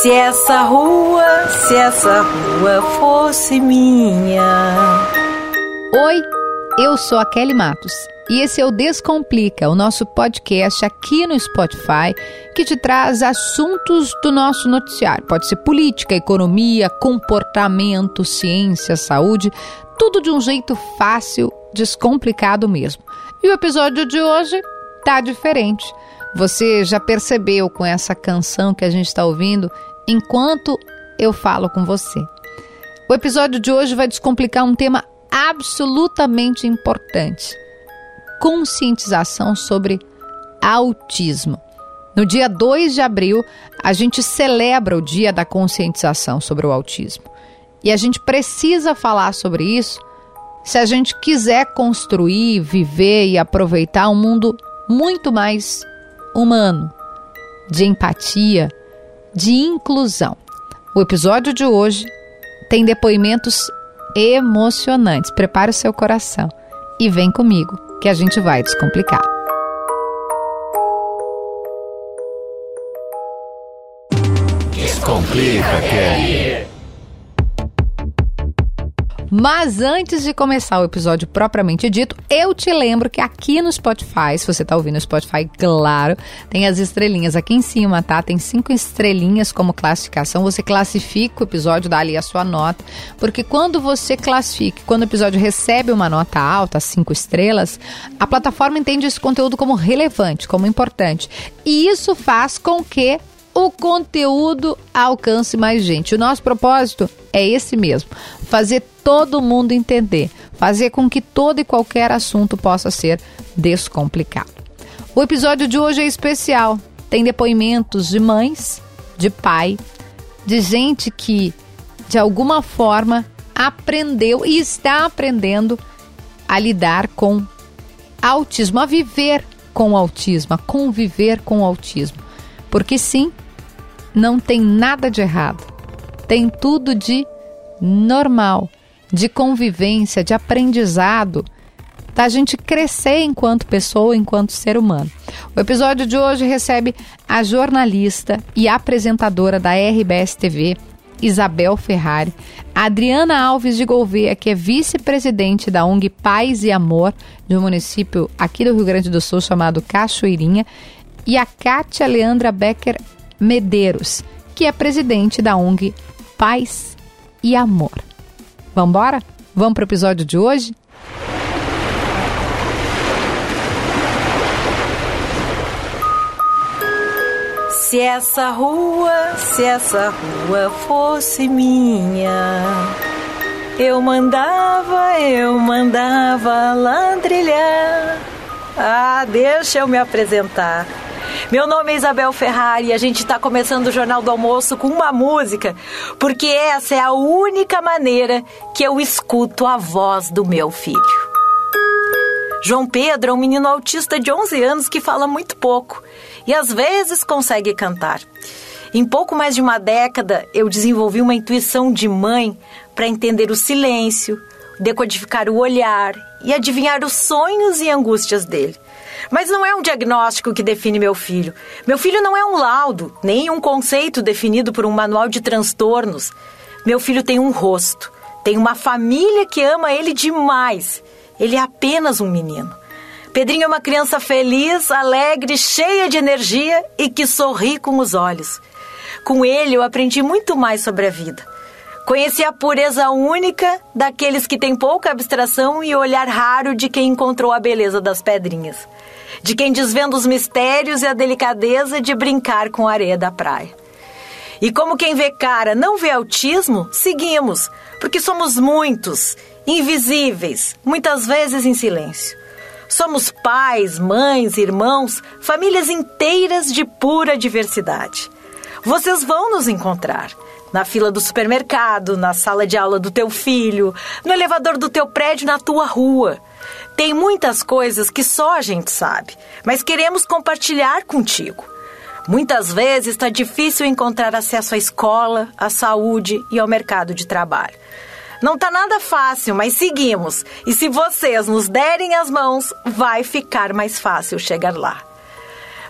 Se essa rua, se essa rua fosse minha. Oi, eu sou a Kelly Matos e esse é o Descomplica, o nosso podcast aqui no Spotify que te traz assuntos do nosso noticiário. Pode ser política, economia, comportamento, ciência, saúde, tudo de um jeito fácil, descomplicado mesmo. E o episódio de hoje tá diferente. Você já percebeu com essa canção que a gente está ouvindo enquanto eu falo com você. O episódio de hoje vai descomplicar um tema absolutamente importante: conscientização sobre autismo. No dia 2 de abril, a gente celebra o Dia da Conscientização sobre o Autismo. E a gente precisa falar sobre isso se a gente quiser construir, viver e aproveitar um mundo muito mais humano, de empatia, de inclusão. O episódio de hoje tem depoimentos emocionantes. Prepare o seu coração e vem comigo que a gente vai descomplicar. Descomplica, Kelly. Mas antes de começar o episódio propriamente dito, eu te lembro que aqui no Spotify, se você está ouvindo no Spotify, claro, tem as estrelinhas aqui em cima, tá? Tem cinco estrelinhas como classificação. Você classifica o episódio, dá ali a sua nota, porque quando você classifica, quando o episódio recebe uma nota alta, cinco estrelas, a plataforma entende esse conteúdo como relevante, como importante. E isso faz com que o conteúdo alcance mais gente. O nosso propósito é esse mesmo: fazer todo mundo entender, fazer com que todo e qualquer assunto possa ser descomplicado. O episódio de hoje é especial. Tem depoimentos de mães, de pai, de gente que de alguma forma aprendeu e está aprendendo a lidar com autismo, a viver com autismo, a conviver com autismo. Porque sim, não tem nada de errado. Tem tudo de normal, de convivência, de aprendizado, da gente crescer enquanto pessoa, enquanto ser humano. O episódio de hoje recebe a jornalista e apresentadora da RBS TV, Isabel Ferrari, Adriana Alves de Gouveia, que é vice-presidente da ONG Paz e Amor, de um município aqui do Rio Grande do Sul chamado Cachoeirinha, e a Kátia Leandra Becker Medeiros, que é presidente da ONG Paz e Amor. Vamos embora? Vamos para o episódio de hoje? Se essa rua, se essa rua fosse minha, eu mandava, eu mandava landrilhar. Ah, deixa eu me apresentar. Meu nome é Isabel Ferrari e a gente está começando o Jornal do Almoço com uma música, porque essa é a única maneira que eu escuto a voz do meu filho. João Pedro é um menino autista de 11 anos que fala muito pouco e às vezes consegue cantar. Em pouco mais de uma década, eu desenvolvi uma intuição de mãe para entender o silêncio, decodificar o olhar e adivinhar os sonhos e angústias dele. Mas não é um diagnóstico que define meu filho. Meu filho não é um laudo, nem um conceito definido por um manual de transtornos. Meu filho tem um rosto, tem uma família que ama ele demais. Ele é apenas um menino. Pedrinho é uma criança feliz, alegre, cheia de energia e que sorri com os olhos. Com ele eu aprendi muito mais sobre a vida. Conheci a pureza única daqueles que têm pouca abstração e o olhar raro de quem encontrou a beleza das pedrinhas de quem desvenda os mistérios e a delicadeza de brincar com a areia da praia. E como quem vê cara não vê autismo, seguimos, porque somos muitos, invisíveis, muitas vezes em silêncio. Somos pais, mães, irmãos, famílias inteiras de pura diversidade. Vocês vão nos encontrar na fila do supermercado, na sala de aula do teu filho, no elevador do teu prédio, na tua rua. Tem muitas coisas que só a gente sabe, mas queremos compartilhar contigo. Muitas vezes está difícil encontrar acesso à escola, à saúde e ao mercado de trabalho. Não está nada fácil, mas seguimos. E se vocês nos derem as mãos, vai ficar mais fácil chegar lá.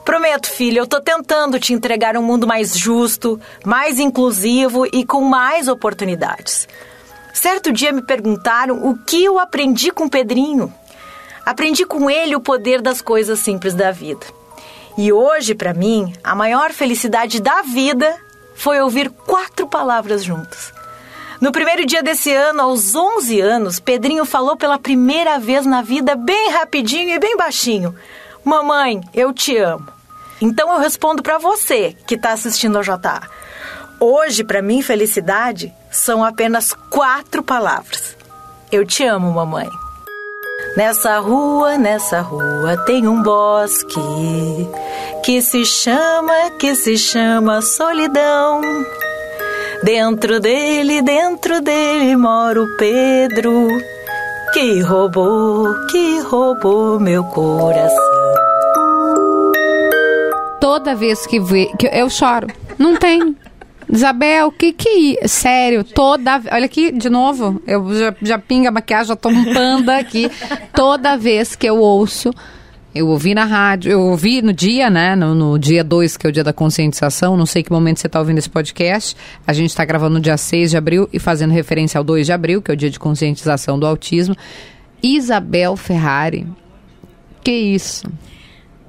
Prometo, filho, eu tô tentando te entregar um mundo mais justo, mais inclusivo e com mais oportunidades. Certo dia me perguntaram o que eu aprendi com Pedrinho. Aprendi com ele o poder das coisas simples da vida. E hoje, para mim, a maior felicidade da vida foi ouvir quatro palavras juntas. No primeiro dia desse ano, aos 11 anos, Pedrinho falou pela primeira vez na vida, bem rapidinho e bem baixinho: Mamãe, eu te amo. Então eu respondo para você que está assistindo ao JA. Hoje, para mim, felicidade são apenas quatro palavras. Eu te amo, mamãe. Nessa rua, nessa rua tem um bosque que se chama, que se chama solidão. Dentro dele, dentro dele mora o Pedro que roubou, que roubou meu coração. Toda vez que, vê, que eu choro, não tem. Isabel, que que. Sério, toda. Olha aqui, de novo. Eu já, já pinga a maquiagem, já tô um panda aqui. Toda vez que eu ouço. Eu ouvi na rádio, eu ouvi no dia, né? No, no dia 2, que é o dia da conscientização. Não sei que momento você está ouvindo esse podcast. A gente está gravando no dia 6 de abril e fazendo referência ao 2 de abril, que é o dia de conscientização do autismo. Isabel Ferrari. Que isso?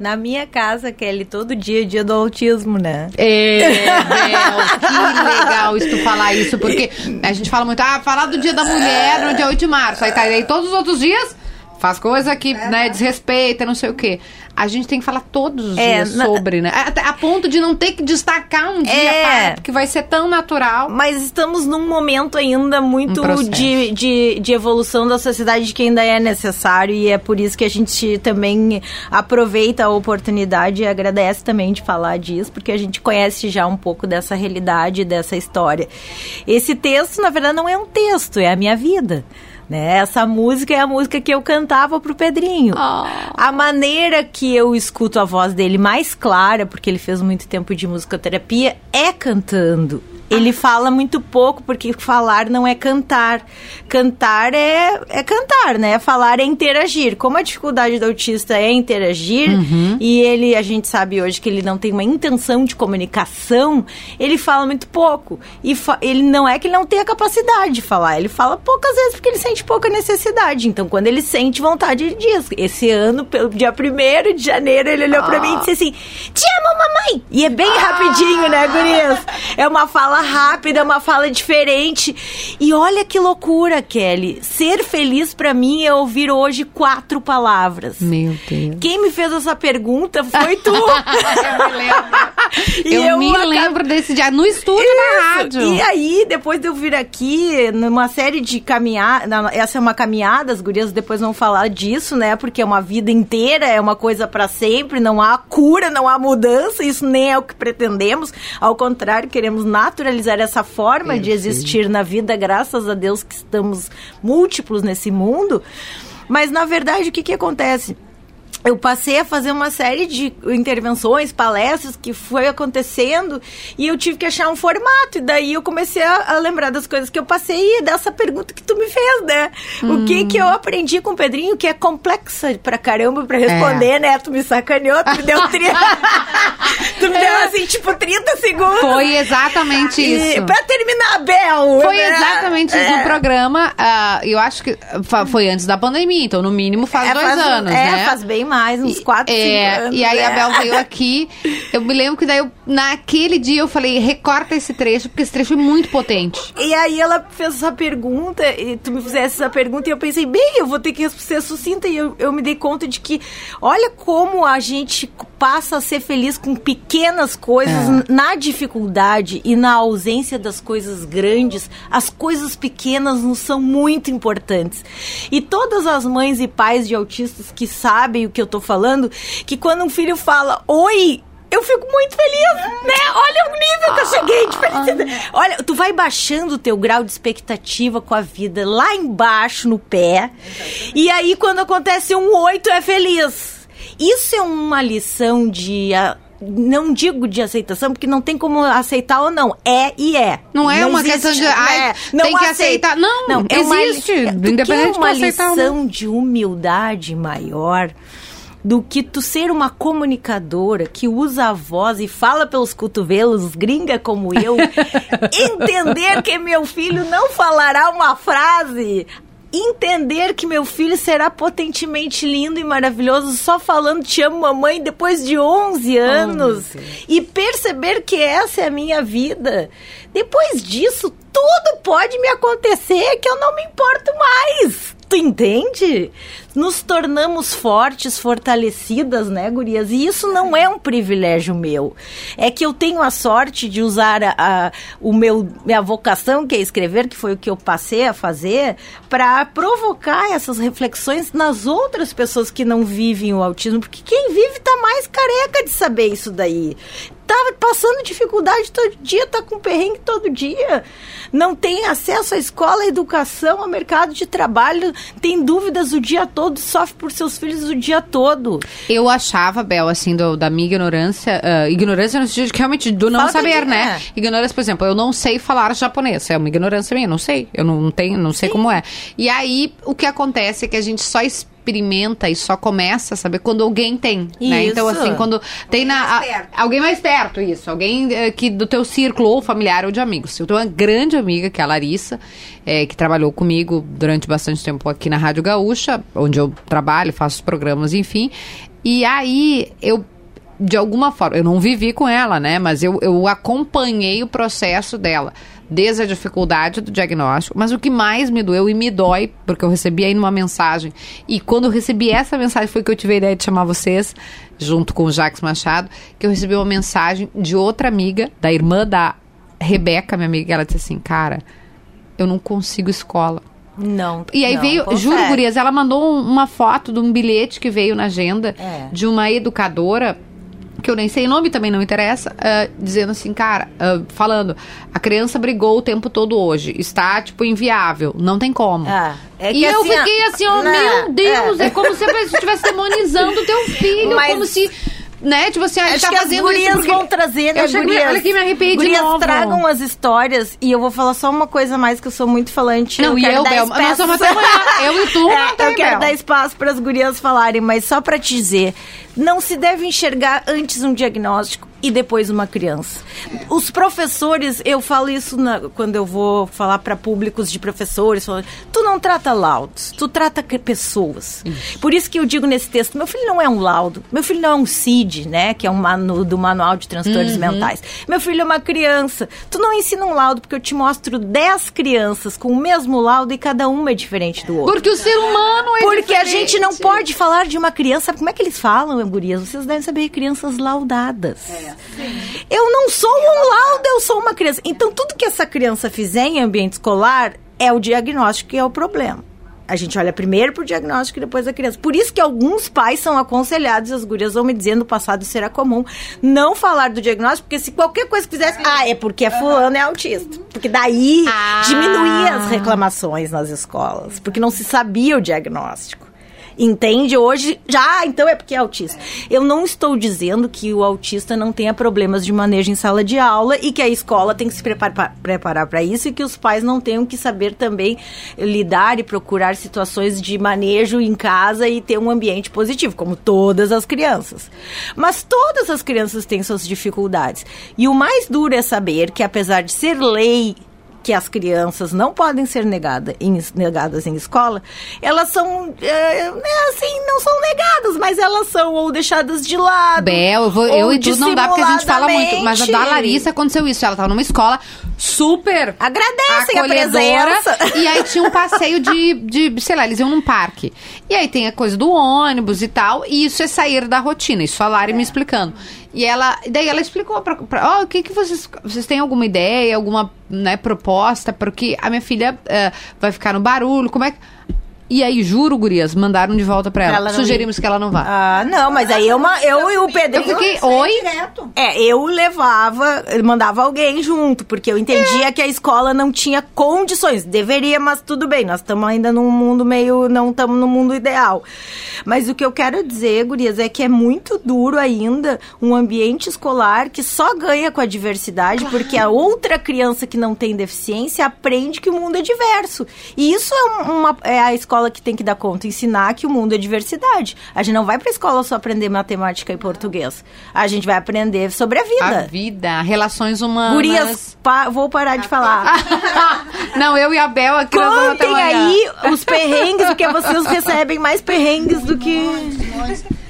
Na minha casa, Kelly, todo dia é dia do autismo, né? É, Bel, que legal isso falar isso, porque a gente fala muito, ah, falar do dia da mulher no dia 8 de março, aí tá aí todos os outros dias faz coisa que, é, né, desrespeita, não sei o quê. A gente tem que falar todos os é, dias sobre, né? Até a ponto de não ter que destacar um dia, é, para, porque vai ser tão natural. Mas estamos num momento ainda muito um de, de, de evolução da sociedade que ainda é necessário e é por isso que a gente também aproveita a oportunidade e agradece também de falar disso, porque a gente conhece já um pouco dessa realidade, dessa história. Esse texto, na verdade, não é um texto, é a minha vida. Né? Essa música é a música que eu cantava pro Pedrinho. Oh. A maneira que eu escuto a voz dele mais clara, porque ele fez muito tempo de musicoterapia, é cantando. Ele fala muito pouco, porque falar não é cantar. Cantar é, é cantar, né? Falar é interagir. Como a dificuldade do autista é interagir, uhum. e ele, a gente sabe hoje que ele não tem uma intenção de comunicação, ele fala muito pouco. E ele não é que ele não tenha capacidade de falar, ele fala poucas vezes porque ele sente pouca necessidade. Então, quando ele sente vontade, ele diz. Esse ano, pelo dia 1 de janeiro, ele olhou ah. pra mim e disse assim: Te amo, mamãe! E é bem ah. rapidinho, né, gurias? É uma fala rápida, uma fala diferente. E olha que loucura, Kelly. Ser feliz para mim é ouvir hoje quatro palavras. Meu Deus. Quem me fez essa pergunta foi tu. eu me lembro. eu, eu me lembro desse dia no estúdio Isso. da rádio. E aí, depois de eu vir aqui, numa série de caminhadas, essa é uma caminhada, as gurias depois vão falar disso, né? Porque é uma vida inteira, é uma coisa para sempre, não há cura, não há mudança, isso nem é o que pretendemos. Ao contrário, queremos naturalizar naturalizar essa forma de existir na vida, graças a Deus que estamos múltiplos nesse mundo. Mas na verdade, o que, que acontece? Eu passei a fazer uma série de intervenções, palestras que foi acontecendo e eu tive que achar um formato. E daí eu comecei a, a lembrar das coisas que eu passei e dessa pergunta que tu me fez, né? Hum. O que que eu aprendi com o Pedrinho, que é complexa pra caramba pra responder, é. né? Tu me sacaneou, tu me deu 30... tu me deu assim, tipo, 30 segundos. Foi exatamente e, isso. Pra terminar, Bel! Foi né? exatamente é. isso no programa. Uh, eu acho que foi antes da pandemia, então no mínimo faz é, dois faz, anos, é, né? faz bem mais, uns 4, 5 é, anos. E aí né? a Bel veio aqui. Eu me lembro que daí eu, naquele dia eu falei, recorta esse trecho, porque esse trecho é muito potente. E aí ela fez essa pergunta, e tu me fizesse essa pergunta, e eu pensei, bem, eu vou ter que ser sucinta. E eu, eu me dei conta de que, olha como a gente passa a ser feliz com pequenas coisas, é. na dificuldade e na ausência das coisas grandes, as coisas pequenas nos são muito importantes. E todas as mães e pais de autistas que sabem o que eu tô falando, que quando um filho fala oi, eu fico muito feliz, né? Olha o nível que eu cheguei de felicidade. Olha, tu vai baixando o teu grau de expectativa com a vida lá embaixo no pé. E aí, quando acontece um oi, tu é feliz. Isso é uma lição de não digo de aceitação, porque não tem como aceitar ou não. É e é. Não é não uma existe, questão de. Ai, é, não tem que aceitar. Não, não é existe. Uma, é, independente é uma de lição de humildade maior do que tu ser uma comunicadora que usa a voz e fala pelos cotovelos, gringa como eu, entender que meu filho não falará uma frase entender que meu filho será potentemente lindo e maravilhoso só falando te amo mamãe depois de 11 anos oh, e perceber que essa é a minha vida. Depois disso, tudo pode me acontecer que eu não me importo mais. Tu entende? Nos tornamos fortes, fortalecidas, né, gurias? E isso não é um privilégio meu. É que eu tenho a sorte de usar a, a o meu, minha vocação, que é escrever, que foi o que eu passei a fazer, para provocar essas reflexões nas outras pessoas que não vivem o autismo, porque quem vive está mais careca de saber isso daí tá passando dificuldade todo dia, tá com perrengue todo dia. Não tem acesso à escola, à educação, ao mercado de trabalho, tem dúvidas o dia todo, sofre por seus filhos o dia todo. Eu achava, Bel, assim, do, da minha ignorância, uh, ignorância no sentido de realmente do não Falta saber, de, né? É. Ignorância, por exemplo, eu não sei falar japonês, é uma ignorância minha, não sei, eu não tenho, não sei Sim. como é. E aí, o que acontece é que a gente só espera experimenta e só começa a saber quando alguém tem, né? Então, assim, quando tem na... Mais a, alguém mais perto, isso. Alguém é, que do teu círculo, ou familiar, ou de amigos. Eu tenho uma grande amiga, que é a Larissa, é, que trabalhou comigo durante bastante tempo aqui na Rádio Gaúcha, onde eu trabalho, faço os programas, enfim. E aí, eu de alguma forma, eu não vivi com ela, né? Mas eu, eu acompanhei o processo dela desde a dificuldade do diagnóstico, mas o que mais me doeu e me dói, porque eu recebi aí numa mensagem, e quando eu recebi essa mensagem foi que eu tive a ideia de chamar vocês, junto com o Jacques Machado, que eu recebi uma mensagem de outra amiga, da irmã da Rebeca, minha amiga, ela disse assim, cara, eu não consigo escola. Não. E aí não, veio, consegue. juro, Gurias, ela mandou uma foto de um bilhete que veio na agenda é. de uma educadora que eu nem sei o nome, também não interessa, uh, dizendo assim, cara, uh, falando, a criança brigou o tempo todo hoje, está, tipo, inviável, não tem como. Ah, é e eu assim, fiquei assim, oh, não, meu Deus, é. é como se você estivesse demonizando o teu filho, Mas... como se né? Tipo assim, a gente tá fazendo as gurias isso vão trazer, né, gurias? Olha que me arrepiei gurias de novo. tragam as histórias e eu vou falar só uma coisa mais que eu sou muito falante. Não, eu e eu, Bel, nós somos até amanhã. Eu e tu é, não tem, Eu quero Bel. dar espaço para as gurias falarem, mas só para te dizer, não se deve enxergar antes um diagnóstico e depois uma criança. Os professores, eu falo isso na, quando eu vou falar para públicos de professores, falo, tu não trata laudos, tu trata pessoas. Isso. Por isso que eu digo nesse texto, meu filho não é um laudo, meu filho não é um CID, né, que é um manu, do manual de transtornos uhum. mentais. Meu filho é uma criança. Tu não ensina um laudo porque eu te mostro 10 crianças com o mesmo laudo e cada uma é diferente do outro. Porque o ser humano é Porque diferente. a gente não pode falar de uma criança, como é que eles falam, gurias? Vocês devem saber crianças laudadas. É. Eu não sou um laudo, eu sou uma criança. Então, tudo que essa criança fizer em ambiente escolar é o diagnóstico que é o problema. A gente olha primeiro pro diagnóstico e depois a criança. Por isso que alguns pais são aconselhados, e as gurias vão me dizendo no passado será comum, não falar do diagnóstico, porque se qualquer coisa que fizesse, ah, é porque é fulano é autista. Porque daí ah. diminuía as reclamações nas escolas, porque não se sabia o diagnóstico entende? Hoje, já, então é porque é autista. Eu não estou dizendo que o autista não tenha problemas de manejo em sala de aula e que a escola tem que se preparar para isso e que os pais não tenham que saber também lidar e procurar situações de manejo em casa e ter um ambiente positivo, como todas as crianças. Mas todas as crianças têm suas dificuldades. E o mais duro é saber que, apesar de ser lei que as crianças não podem ser negada em, negadas em escola, elas são, é, assim, não são negadas, mas elas são ou deixadas de lado. Bel, eu, vou, eu e tu não dá porque a gente fala muito, mas a da Larissa aconteceu isso, ela estava numa escola super agradecem a presença. E aí tinha um passeio de, de, sei lá, eles iam num parque. E aí tem a coisa do ônibus e tal, e isso é sair da rotina, isso a Lari é. me explicando. E ela, daí ela explicou para, ó, oh, o que que vocês, vocês têm alguma ideia, alguma, né, proposta, porque a minha filha uh, vai ficar no barulho, como é que e aí, juro, gurias, mandaram de volta pra ela. ela Sugerimos ir. que ela não vá. Ah, não, mas aí eu, eu e o Pedro... Eu fiquei, oi? É, eu levava, mandava alguém junto, porque eu entendia é. que a escola não tinha condições. Deveria, mas tudo bem, nós estamos ainda num mundo meio... Não estamos no mundo ideal. Mas o que eu quero dizer, gurias, é que é muito duro ainda um ambiente escolar que só ganha com a diversidade, claro. porque a outra criança que não tem deficiência aprende que o mundo é diverso. E isso é uma... É a escola escola que tem que dar conta, ensinar que o mundo é diversidade. A gente não vai para a escola só aprender matemática e português. A gente vai aprender sobre a vida. A vida, relações humanas. Gurias, pa vou parar de falar. não, eu e a Bel aqui Contem aí os perrengues, porque vocês recebem mais perrengues do que...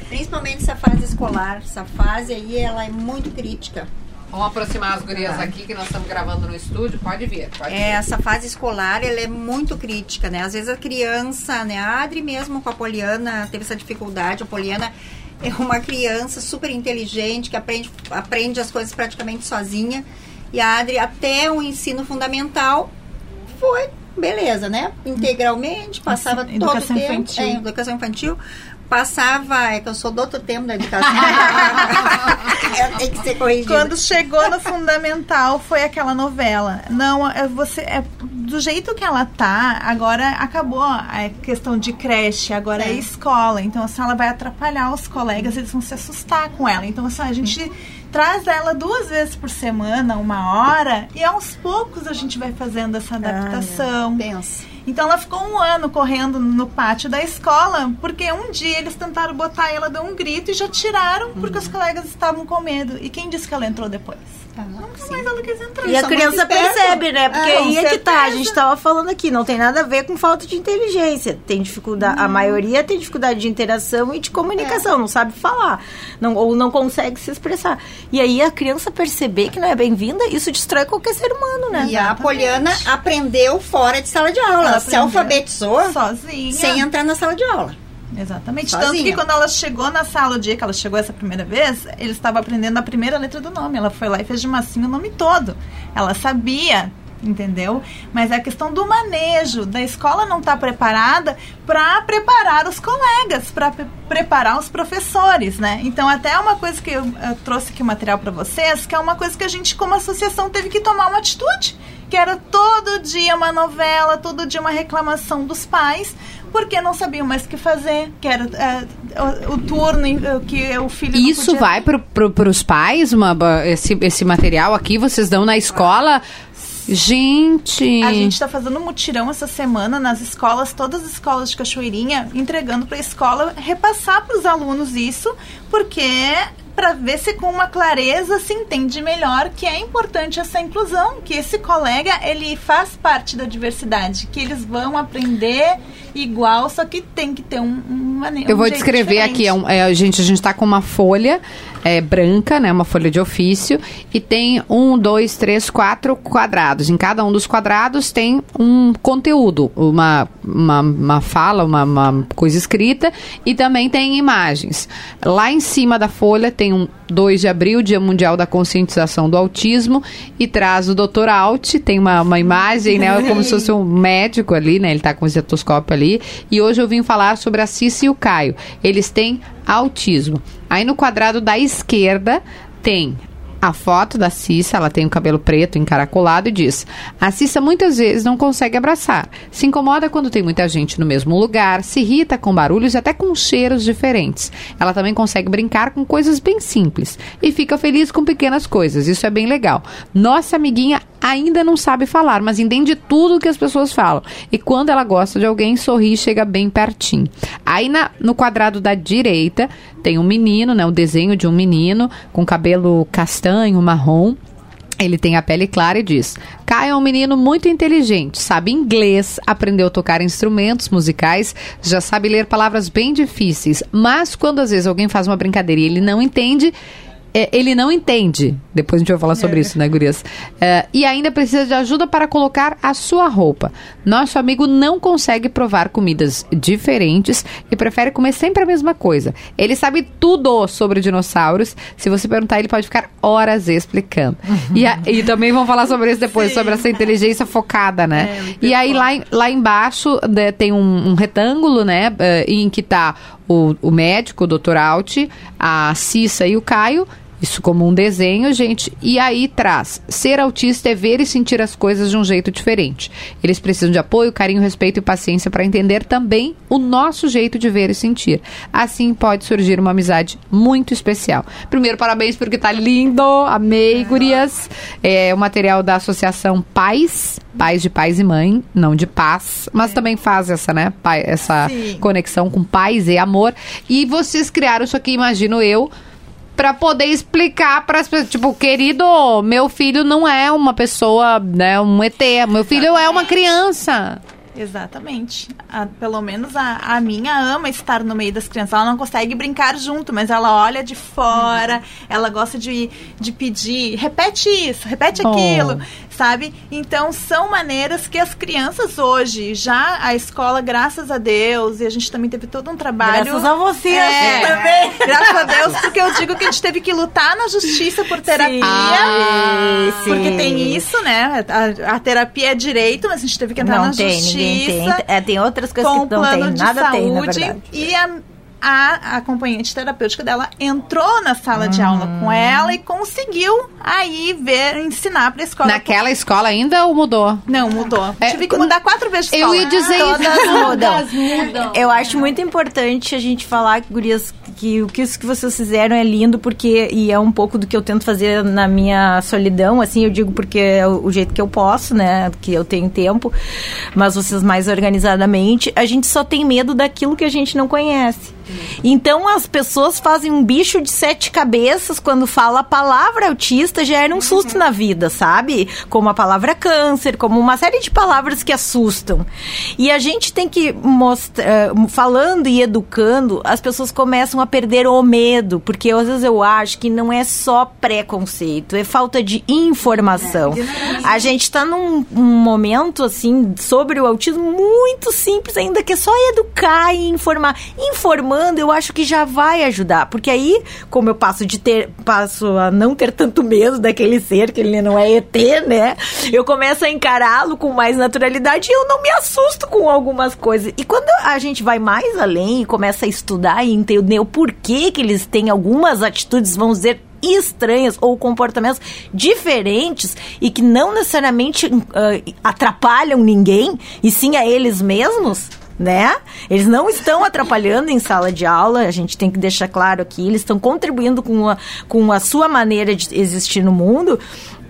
Principalmente essa fase escolar. Essa fase aí, ela é muito crítica. Vamos aproximar as gurias tá. aqui, que nós estamos gravando no estúdio. Pode vir, pode é, vir. Essa fase escolar, ela é muito crítica, né? Às vezes a criança, né? A Adri mesmo com a Poliana teve essa dificuldade. A Poliana é uma criança super inteligente, que aprende, aprende as coisas praticamente sozinha. E a Adri, até o ensino fundamental, foi beleza, né? Integralmente, passava educação todo o tempo. Infantil. É, educação infantil passava, é que eu sou do outro tempo da educação. tem que ser corrigido. Quando chegou no fundamental foi aquela novela. Não, é, você é, do jeito que ela tá, agora acabou a questão de creche, agora é, é escola. Então assim, ela vai atrapalhar os colegas, eles vão se assustar com ela. Então assim, a gente traz ela duas vezes por semana, uma hora, e aos poucos a gente vai fazendo essa adaptação. Ah, pensa. Então ela ficou um ano correndo no pátio da escola, porque um dia eles tentaram botar ela, deu um grito e já tiraram, porque uhum. os colegas estavam com medo. E quem disse que ela entrou depois? Ah, Nunca mais ela quis entrar. E a criança percebe, né? Porque ah, aí é que tá, a gente tava falando aqui, não tem nada a ver com falta de inteligência. Tem dificuldade, a maioria tem dificuldade de interação e de comunicação, é. não sabe falar, não, ou não consegue se expressar. E aí a criança perceber que não é bem-vinda, isso destrói qualquer ser humano, né? E a Poliana aprendeu fora de sala de aula. Ela se alfabetizou sozinha, sem entrar na sala de aula. Exatamente. Sozinha. Tanto que quando ela chegou na sala, o dia que ela chegou essa primeira vez, ele estava aprendendo a primeira letra do nome. Ela foi lá e fez de massinha o nome todo. Ela sabia, entendeu? Mas é a questão do manejo, da escola não estar tá preparada para preparar os colegas, para pre preparar os professores, né? Então, até uma coisa que eu, eu trouxe aqui o material para vocês, que é uma coisa que a gente, como associação, teve que tomar uma atitude que era todo dia uma novela, todo dia uma reclamação dos pais, porque não sabiam mais o que fazer, que era é, o, o, turno que o filho Isso vai para pro, os pais, uma, esse, esse material aqui, vocês dão na escola... Gente! A gente está fazendo um mutirão essa semana nas escolas, todas as escolas de Cachoeirinha, entregando para a escola repassar para os alunos isso, porque para ver se com uma clareza se entende melhor que é importante essa inclusão, que esse colega ele faz parte da diversidade, que eles vão aprender igual, só que tem que ter um, um. Eu vou descrever diferente. aqui, é, um, é, gente, a gente está com uma folha é, branca, né, uma folha de ofício, e tem um, dois, três, quatro quadrados. Em cada um dos quadrados tem um conteúdo, uma, uma, uma fala, uma, uma coisa escrita, e também tem imagens. Lá em cima da folha tem um 2 de abril, Dia Mundial da Conscientização do Autismo, e traz o Dr. Alt, tem uma, uma imagem, né, como se fosse um médico ali, né, ele está com o estetoscópio ali, e hoje eu vim falar sobre a Cici e o Caio. Eles têm autismo. Aí no quadrado da esquerda tem a foto da Cissa, ela tem o cabelo preto encaracolado e diz: A Cissa muitas vezes não consegue abraçar. Se incomoda quando tem muita gente no mesmo lugar, se irrita com barulhos e até com cheiros diferentes. Ela também consegue brincar com coisas bem simples e fica feliz com pequenas coisas. Isso é bem legal. Nossa amiguinha ainda não sabe falar, mas entende tudo que as pessoas falam. E quando ela gosta de alguém, sorri e chega bem pertinho. Aí na, no quadrado da direita tem um menino, né? O desenho de um menino com cabelo castanho, marrom. Ele tem a pele clara e diz: Caio é um menino muito inteligente, sabe inglês, aprendeu a tocar instrumentos musicais, já sabe ler palavras bem difíceis, mas quando às vezes alguém faz uma brincadeira e ele não entende, é, ele não entende. Depois a gente vai falar sobre é. isso, né, Gurias? É, e ainda precisa de ajuda para colocar a sua roupa. Nosso amigo não consegue provar comidas diferentes e prefere comer sempre a mesma coisa. Ele sabe tudo sobre dinossauros. Se você perguntar, ele pode ficar horas explicando. Uhum. E, a, e, também vamos falar sobre isso depois, Sim. sobre essa inteligência focada, né? É, e aí lá, lá embaixo né, tem um, um retângulo, né, eh, em que tá o, o médico, o Dr. Alt, a Cissa e o Caio Isso como um desenho, gente. E aí traz: ser autista é ver e sentir as coisas de um jeito diferente. Eles precisam de apoio, carinho, respeito e paciência para entender também o nosso jeito de ver e sentir. Assim pode surgir uma amizade muito especial. Primeiro, parabéns porque tá lindo. Amei, gurias. É o material da Associação Pais, pais de pais e mãe, não de paz, mas também faz essa, né, pai, essa Sim. conexão com pais e amor. E vocês criaram isso aqui, imagino eu, Pra poder explicar para as pessoas, tipo, querido, meu filho não é uma pessoa, né, um ET, meu filho é uma criança. Exatamente. A- pelo menos a, a minha ama estar no meio das crianças. Ela não consegue brincar junto, mas ela olha de fora, ela gosta de, de pedir, repete isso, repete Oh. aquilo, sabe? Então são maneiras que as crianças hoje, já a escola, graças a Deus, e a gente também teve todo um trabalho. Graças a você É, também. Graças a Deus, porque eu digo que a gente teve que lutar na justiça por terapia. Ah, sim. Porque tem isso, né? A, a terapia é direito, mas a gente teve que entrar Não na tem, justiça ninguém tem. É, tem outras coisas que não tem. de Nada saúde tem, na verdade. e a, a acompanhante terapêutica dela entrou na sala de aula Hum. com ela e conseguiu aí ver, ensinar pra escola. Naquela escola ainda ou mudou? Não, mudou. É, Tive que mudar quatro vezes de Eu escola. ia dizer Todas isso. mudam. Eu acho muito importante a gente falar, gurias, que o que isso que vocês fizeram é lindo, porque, e é um pouco do que eu tento fazer na minha solidão, assim, eu digo porque é o, o jeito que eu posso, né, que eu tenho tempo, mas vocês mais organizadamente, a gente só tem medo daquilo que a gente não conhece. Então as pessoas fazem um bicho de sete cabeças quando fala a palavra autista, já era um susto na vida, sabe? Como a palavra câncer, como uma série de palavras que assustam. E a gente tem que mostrar, falando e educando, as pessoas começam a perder o medo, porque às vezes eu acho que não é só preconceito, é falta de informação. A gente está num um momento assim sobre o autismo muito simples ainda que é só educar e informar. Informando, eu acho que já vai ajudar, porque aí, como eu passo de ter passo a não ter tanto medo daquele ser que ele não é ET, né? Eu começo a encará-lo com mais naturalidade e eu não me assusto com algumas coisas. E quando a gente vai mais além e começa a estudar e entender o porquê que eles têm algumas atitudes, vamos dizer, estranhas ou comportamentos diferentes e que não necessariamente ah, atrapalham ninguém, e sim a eles mesmos, né? Eles não estão atrapalhando em sala de aula, a gente tem que deixar claro aqui, eles estão contribuindo com a, com a sua maneira de existir no mundo.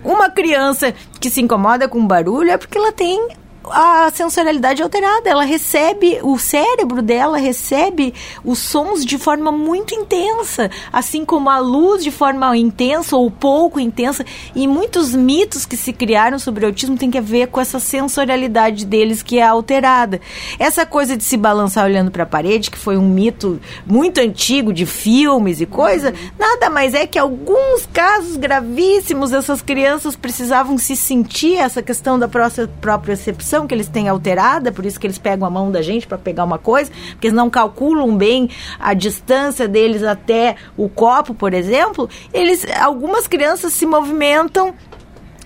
Uma criança que se incomoda com barulho é porque ela tem a sensorialidade alterada, ela recebe, o cérebro dela recebe os sons de forma muito intensa, assim como a luz de forma intensa ou pouco intensa, e muitos mitos que se criaram sobre o autismo tem a ver com essa sensorialidade deles que é alterada. Essa coisa de se balançar olhando para a parede, que foi um mito muito antigo de filmes e coisa, nada mais é que alguns casos gravíssimos essas crianças precisavam se sentir essa questão da própria propriocepção que eles têm alterada, por isso que eles pegam a mão da gente para pegar uma coisa, porque eles não calculam bem a distância deles até o copo, por exemplo. Eles, algumas crianças se movimentam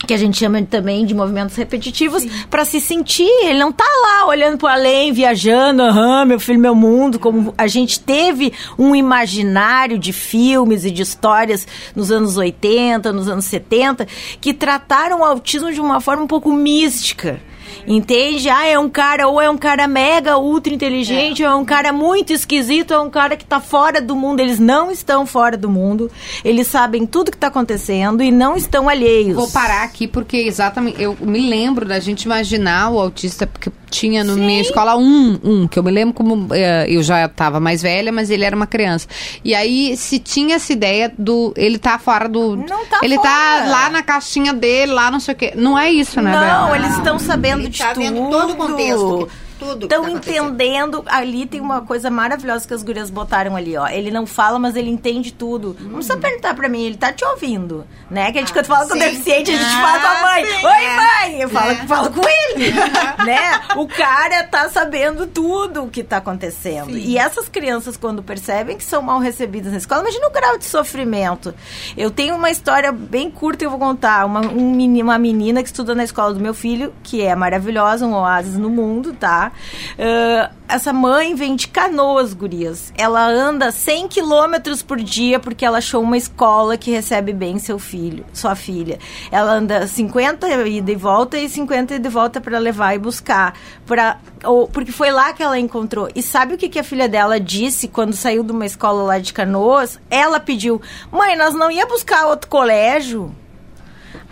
que a gente chama também de movimentos repetitivos para se sentir. Ele não tá lá olhando para além, viajando, aham, meu filho, meu mundo, como a gente teve um imaginário de filmes e de histórias nos anos 80, nos anos 70, que trataram o autismo de uma forma um pouco mística. Entende? Ah, é um cara, ou é um cara mega ultra inteligente, ou é um cara muito esquisito, ou é um cara que tá fora do mundo. Eles não estão fora do mundo. Eles sabem tudo que tá acontecendo e não estão alheios. Vou parar aqui porque exatamente eu me lembro da gente imaginar o autista porque tinha na minha escola um, um que eu me lembro como eh, eu já estava mais velha, mas ele era uma criança. E aí se tinha essa ideia do ele tá fora do Não tá ele tá fora. lá na caixinha dele, lá não sei o quê. Não é isso, né, Não, Bela? eles estão sabendo Ele de tá tudo. vendo todo o contexto, que- tudo Estão tá entendendo. Ali tem uma coisa maravilhosa que as gurias botaram ali, ó. Ele não fala, mas ele entende tudo. Não precisa perguntar pra mim, ele tá te ouvindo. Né? Que a gente, quando fala com o Hum. sim. deficiente, a gente Ah, fala com a mãe. sim, Oi, é. mãe! Eu falo, É. falo com ele, né? O cara tá sabendo tudo o que tá acontecendo. Sim. E essas crianças, quando percebem que são mal recebidas na escola, imagina o grau de sofrimento. Eu tenho uma história bem curta que eu vou contar. Uma, um uma menina que estuda na escola do meu filho, que é maravilhosa, um oásis no mundo, tá? Ah, essa mãe vem de canoas, gurias. Ela anda 100 quilômetros por dia porque ela achou uma escola que recebe bem seu filho, sua filha. Ela anda 50 ida e volta e 50 ida e volta para levar e buscar. Pra, ou, porque foi lá que ela encontrou. E sabe o que, que a filha dela disse quando saiu de uma escola lá de canoas? Ela pediu: Mãe, nós não ia buscar outro colégio?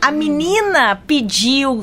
A menina pediu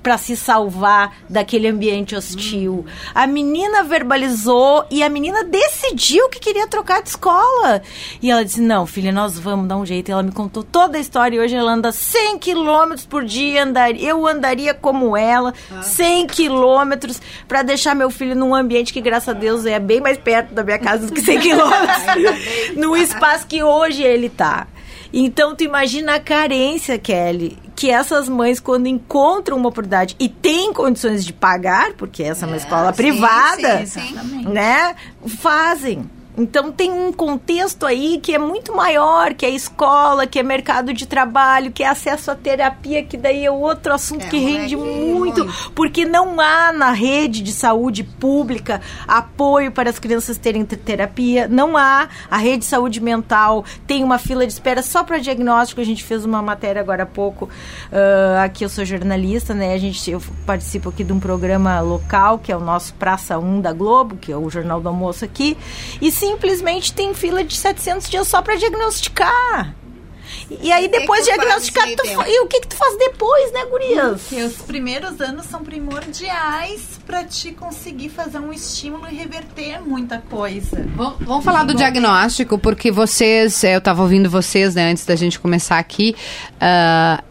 para se salvar daquele ambiente hostil. A menina verbalizou e a menina decidiu que queria trocar de escola. E ela disse: Não, filha, nós vamos dar um jeito. E ela me contou toda a história. E hoje ela anda 100 quilômetros por dia. Andaria, eu andaria como ela, 100 quilômetros, para deixar meu filho num ambiente que, graças a Deus, é bem mais perto da minha casa do que 100 quilômetros. no espaço que hoje ele tá. Então, tu imagina a carência, Kelly, que essas mães, quando encontram uma oportunidade e têm condições de pagar, porque essa é uma escola sim, privada, sim, né? Fazem. Então tem um contexto aí que é muito maior, que é escola, que é mercado de trabalho, que é acesso à terapia, que daí é outro assunto É, que rende moleque, muito, muito. porque não há na rede de saúde pública apoio para as crianças terem te- terapia, não há. A rede de saúde mental tem uma fila de espera só para diagnóstico. A gente fez uma matéria agora há pouco. ah, aqui eu sou jornalista, né? A gente eu participo aqui de um programa local que é o nosso Praça 1 da Globo, que é o Jornal do Almoço aqui, e simplesmente tem fila de 700 dias só para diagnosticar. E aí que depois que de faz diagnosticar, tu e o que que tu faz depois, né, gurias? Porque os primeiros anos são primordiais para te conseguir fazer um estímulo e reverter muita coisa. Vamos, vamos falar do diagnóstico, porque vocês, eu estava ouvindo vocês, né, antes da gente começar aqui. ah,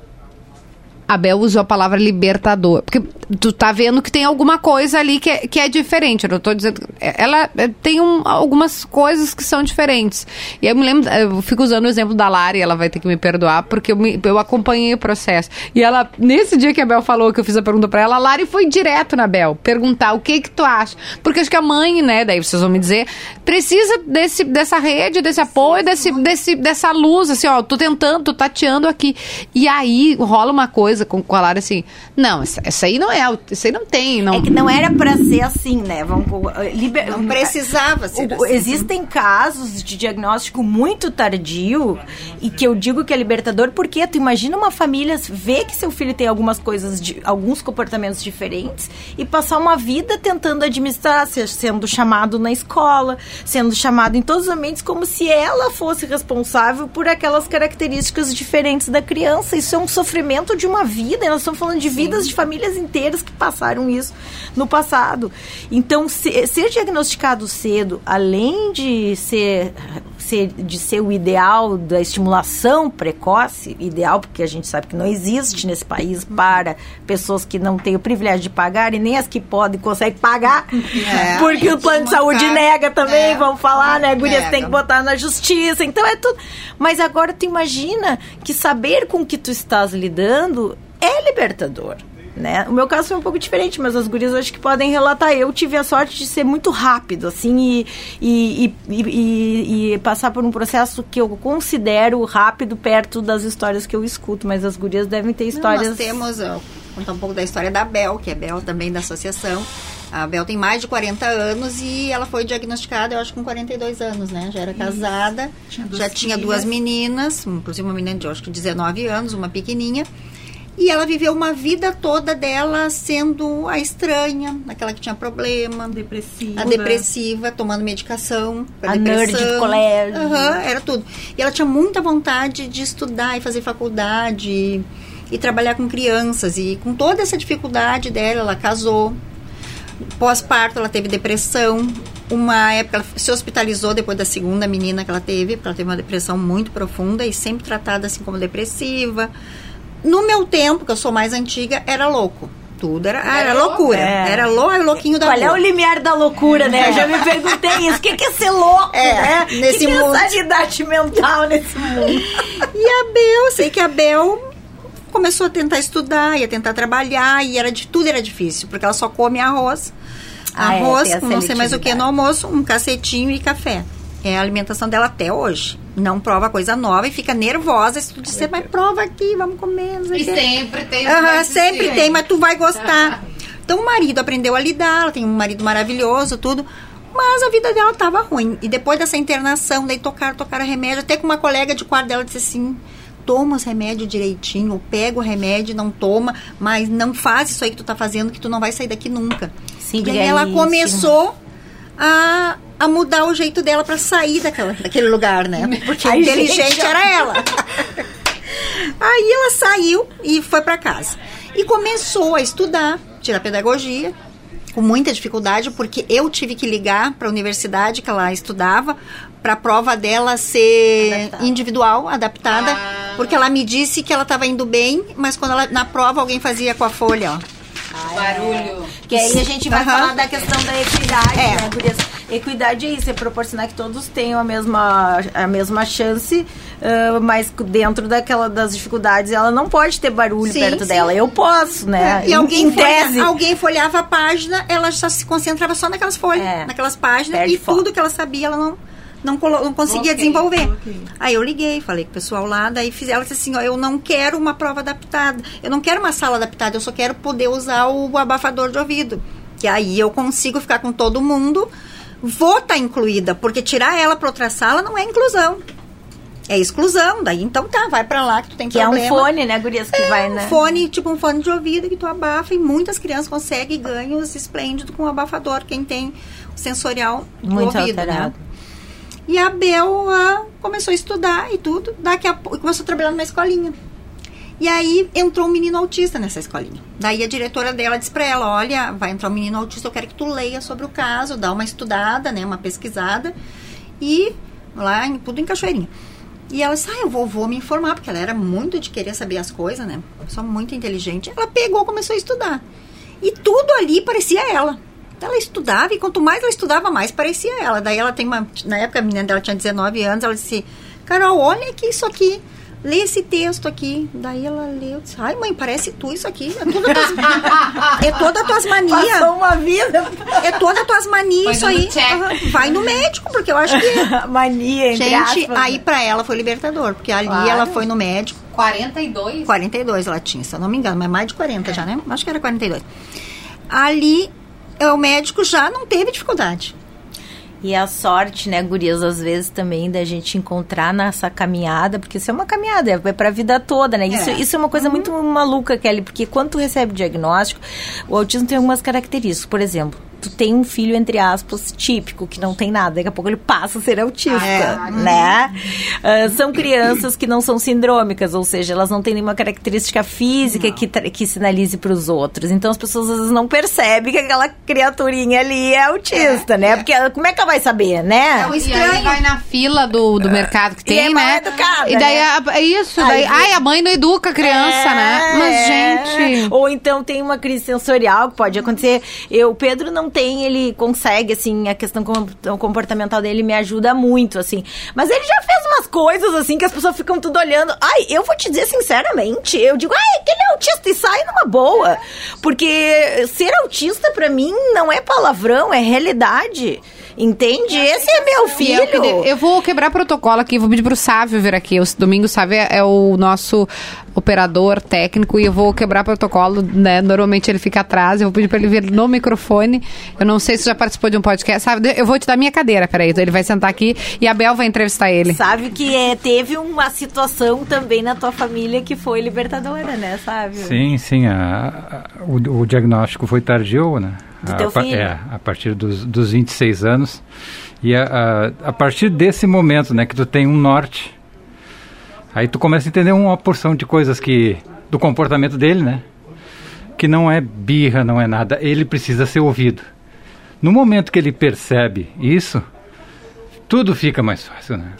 a Bel usou a palavra libertador. Porque tu tá vendo que tem alguma coisa ali que é, que é diferente. Eu não tô dizendo. Ela é, tem um- algumas coisas que são diferentes. E eu me lembro, eu fico usando o exemplo da Lari, ela vai ter que me perdoar, porque eu, me- eu acompanhei o processo. E ela, nesse dia que a Bel falou que eu fiz a pergunta pra ela, a Lari foi direto na Bel, perguntar o que que tu acha. Porque acho que a mãe, né, daí vocês vão me dizer, precisa desse, dessa rede, desse apoio, desse, desse, dessa luz, assim, ó, tô tentando, tô tateando aqui. E aí rola uma coisa com, com a Lara assim, não, essa, essa aí não é, isso aí não tem, não. É que não era pra ser assim, né? Vamos eh, liber- Não precisava ser O- assim. Existem casos de diagnóstico muito tardio e que eu digo que é libertador porque tu imagina uma família ver que seu filho tem algumas coisas, de, alguns comportamentos diferentes e passar uma vida tentando administrar, se- sendo chamado na escola, sendo chamado em todos os ambientes como se ela fosse responsável por aquelas características diferentes da criança. Isso é um sofrimento de uma vida. e Nós estamos falando de vidas de famílias inteiras que passaram isso no passado. Então, se- ser diagnosticado cedo, além de ser, ser- de ser o ideal da estimulação precoce, ideal porque a gente sabe que não existe nesse país para pessoas que não têm o privilégio de pagar e nem as que podem conseguem pagar, É, porque o plano de saúde nega também, É. vamos falar, né? Gurias Nega. tem que botar na justiça, então é tudo. Mas agora tu imagina que saber com que tu estás lidando é libertador. Né? O meu caso foi um pouco diferente, mas as gurias acho que podem relatar. Eu tive a sorte de ser muito rápido, assim, e, e, e, e- passar por um processo que eu considero rápido perto das histórias que eu escuto, mas as gurias devem ter Não, histórias. nós temos, ó, contar um pouco da história da Bel, que é Bel também da associação. A Bel tem mais de 40 anos e ela foi diagnosticada, eu acho, com 42 anos, né? Já era casada, Tinha já tinha filhas. duas meninas, inclusive uma menina de, acho que 19 anos, uma pequenininha. E ela viveu uma vida toda dela sendo a estranha, aquela que tinha problema, Depressiva. a depressiva, tomando medicação pra A nerd do colégio. Aham, era tudo. E ela tinha muita vontade de estudar e fazer faculdade e, e trabalhar com crianças. E com toda essa dificuldade dela, ela casou. Pós-parto, ela teve depressão. Uma época, ela se hospitalizou depois da segunda menina que ela teve, porque ela teve uma depressão muito profunda e sempre tratada assim como depressiva. No meu tempo, que eu sou mais antiga, era louco. Tudo era, era loucura. É. Era lou, louquinho da Qual é rua. o limiar da loucura, né? Eu já me perguntei isso. O que que é ser louco, É, né? nesse que mundo. é mental nesse mundo? E a Bel, sei que a Bel começou a tentar estudar, ia tentar trabalhar, e era de tudo era difícil, porque ela só come arroz, Ah, é, arroz, com não sei mais o que no almoço, um cacetinho e café. É a alimentação dela até hoje. Não prova coisa nova e fica nervosa se tu disser, mas prova aqui, vamos comer, E quê." sempre tem. Sempre tem, mas tu vai gostar. Então o marido aprendeu a lidar, ela tem um marido maravilhoso, tudo. Mas a vida dela tava ruim. E depois dessa internação, daí tocaram, tocaram remédio. Até que uma colega de quarto dela disse assim: toma os remédios direitinho, pega o remédio, não toma, mas não faz isso aí que tu tá fazendo, que tu não vai sair daqui nunca. Sim, e aí é ela isso. começou a, a mudar o jeito dela para sair daquela, daquele lugar, né? Porque Ai, inteligente gente. era ela. Aí ela saiu e foi para casa. E começou a estudar, tirar pedagogia, com muita dificuldade, porque eu tive que ligar para a universidade que ela estudava, para a prova dela ser Adaptada. individual, adaptada, porque ela me disse que ela estava indo bem, mas quando ela, na prova alguém fazia com a folha, ó. Barulho. Que aí a gente vai Aham. falar da questão da equidade, É. né, gurias? Equidade é isso, é proporcionar que todos tenham a mesma, a mesma chance, ah, mas dentro daquela das dificuldades ela não pode ter barulho Sim, perto sim. dela. Eu posso, né? E Em- alguém, em folha- tese. alguém folhava a página, ela só se concentrava só naquelas folhas, É. naquelas páginas, Perde e foco. tudo que ela sabia, ela não, não, não conseguia Bloqueio, desenvolver. bloqueio. Aí eu liguei, falei com o pessoal lá, daí fiz, ela disse assim, ó, eu não quero uma prova adaptada, eu não quero uma sala adaptada, eu só quero poder usar o abafador de ouvido. Que aí eu consigo ficar com todo mundo, vou estar incluída, porque tirar ela para outra sala não é inclusão. É exclusão, daí então tá, vai para lá que tu tem Que é um problema. fone, né, gurias, que vai, um né? fone, tipo um fone de ouvido que tu abafa e muitas crianças conseguem ganhos esplêndidos com o abafador, quem tem o sensorial do Muito ouvido, alterado. né? E a Bel ah, começou a estudar e tudo, daqui a pouco começou a trabalhar numa escolinha. E aí entrou um menino autista nessa escolinha. Daí a diretora dela disse pra ela: Olha, vai entrar um menino autista, eu quero que tu leia sobre o caso, dá uma estudada, né, uma pesquisada. E lá, em, tudo em Cachoeirinha. E ela disse: Ah, eu vou, vou me informar, porque ela era muito de querer saber as coisas, né? Pessoa muito inteligente. Ela pegou, começou a estudar. E tudo ali parecia ela. Ela estudava e quanto mais ela estudava, mais parecia ela. Daí ela tem uma. Na época a menina dela tinha 19 anos, ela disse: Carol, olha aqui isso aqui. Lê esse texto aqui. Daí ela leu. Disse, Ai, mãe, parece tu isso aqui. É toda tuas, é toda tuas manias. Passou uma vida. É toda tuas manias isso aí. check. Vai no médico, porque eu acho que. Mania, entre Gente, aspas. aí pra ela foi libertador, porque ali Claro. ela foi no médico. 42? 42 ela tinha, se eu não me engano, mas mais de 40 já, né? Acho que era 42. Ali, o médico já não teve dificuldade. E a sorte, né, gurias, às vezes também da gente encontrar nessa caminhada, porque isso é uma caminhada, é pra vida toda, né? Isso, É. isso é uma coisa muito maluca, Kelly, porque quando tu recebe o diagnóstico, o autismo tem algumas características. Por exemplo, tu tem um filho, entre aspas, típico, que não tem nada, daqui a pouco ele passa a ser autista, É. né? Ah, são crianças que não são sindrômicas, ou seja, elas não têm nenhuma característica física que, que sinalize para os outros. Então as pessoas às vezes não percebem que aquela criaturinha ali é autista, né? Porque ela- como é que ela vai saber, né? É um E aí estranho. vai na fila do, do mercado que E é tem, mal né? educada, e daí né? a- é isso, Aí daí, ai, a mãe não educa a criança, né? Mas, É. gente. Ou então tem uma crise sensorial que pode acontecer. Eu, o Pedro não tem, ele consegue, assim, a questão com- comportamental dele me ajuda muito, assim. Mas ele já fez umas coisas, assim, que as pessoas ficam tudo olhando. Ai, eu vou te dizer sinceramente, eu digo, ai, que ele é autista e sai numa boa. Porque ser autista, pra mim, não é palavrão, é realidade. Entende? Esse é meu filho. é o que de- Eu vou quebrar protocolo aqui, vou pedir pro Sávio vir aqui. O domingo Sávio é, é o nosso operador técnico e eu vou quebrar protocolo, né? Normalmente ele fica atrás, eu vou pedir pra ele vir no microfone. Eu não sei se já participou de um podcast, sabe? Eu vou te dar minha cadeira, peraí. Ele vai sentar aqui e a Bel vai entrevistar ele. Sabe que é, teve uma situação também na tua família que foi libertadora, né? Sabe? Sim, sim. a- a- o, o diagnóstico foi tardio, né? Do a, teu pa- filho? É, a partir dos, dos 26 anos. E a, a, a partir desse momento, né, que tu tem um norte, aí tu começa a entender uma porção de coisas que do comportamento dele, né? Que não é birra, não é nada. Ele precisa ser ouvido. No momento que ele percebe isso, tudo fica mais fácil, né?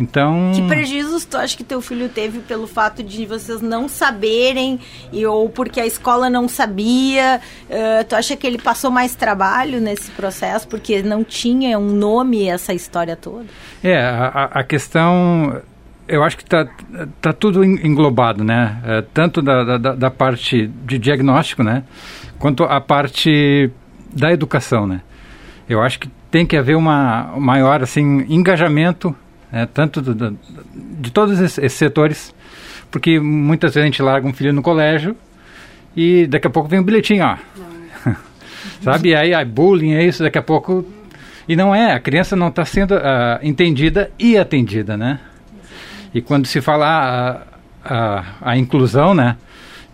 Então. Que prejuízos tu acha que teu filho teve pelo fato de vocês não saberem e, ou porque a escola não sabia? Eh, tu acha que ele passou mais trabalho nesse processo porque não tinha um nome essa história toda? É, a, a- questão. eu acho que está tá tudo en- englobado, né? É, tanto da, da, da parte de diagnóstico, né? Quanto a parte da educação, né? Eu acho que tem que haver uma um maior assim engajamento, né? tanto do- do- de todos esses, setores, porque muitas vezes a gente larga um filho no colégio e daqui a pouco vem um bilhetinho, ó. Sabe? E aí, aí bullying é isso, daqui a pouco e não é, a criança não está sendo ah, entendida e atendida, né? E quando se fala a, a, a inclusão, né?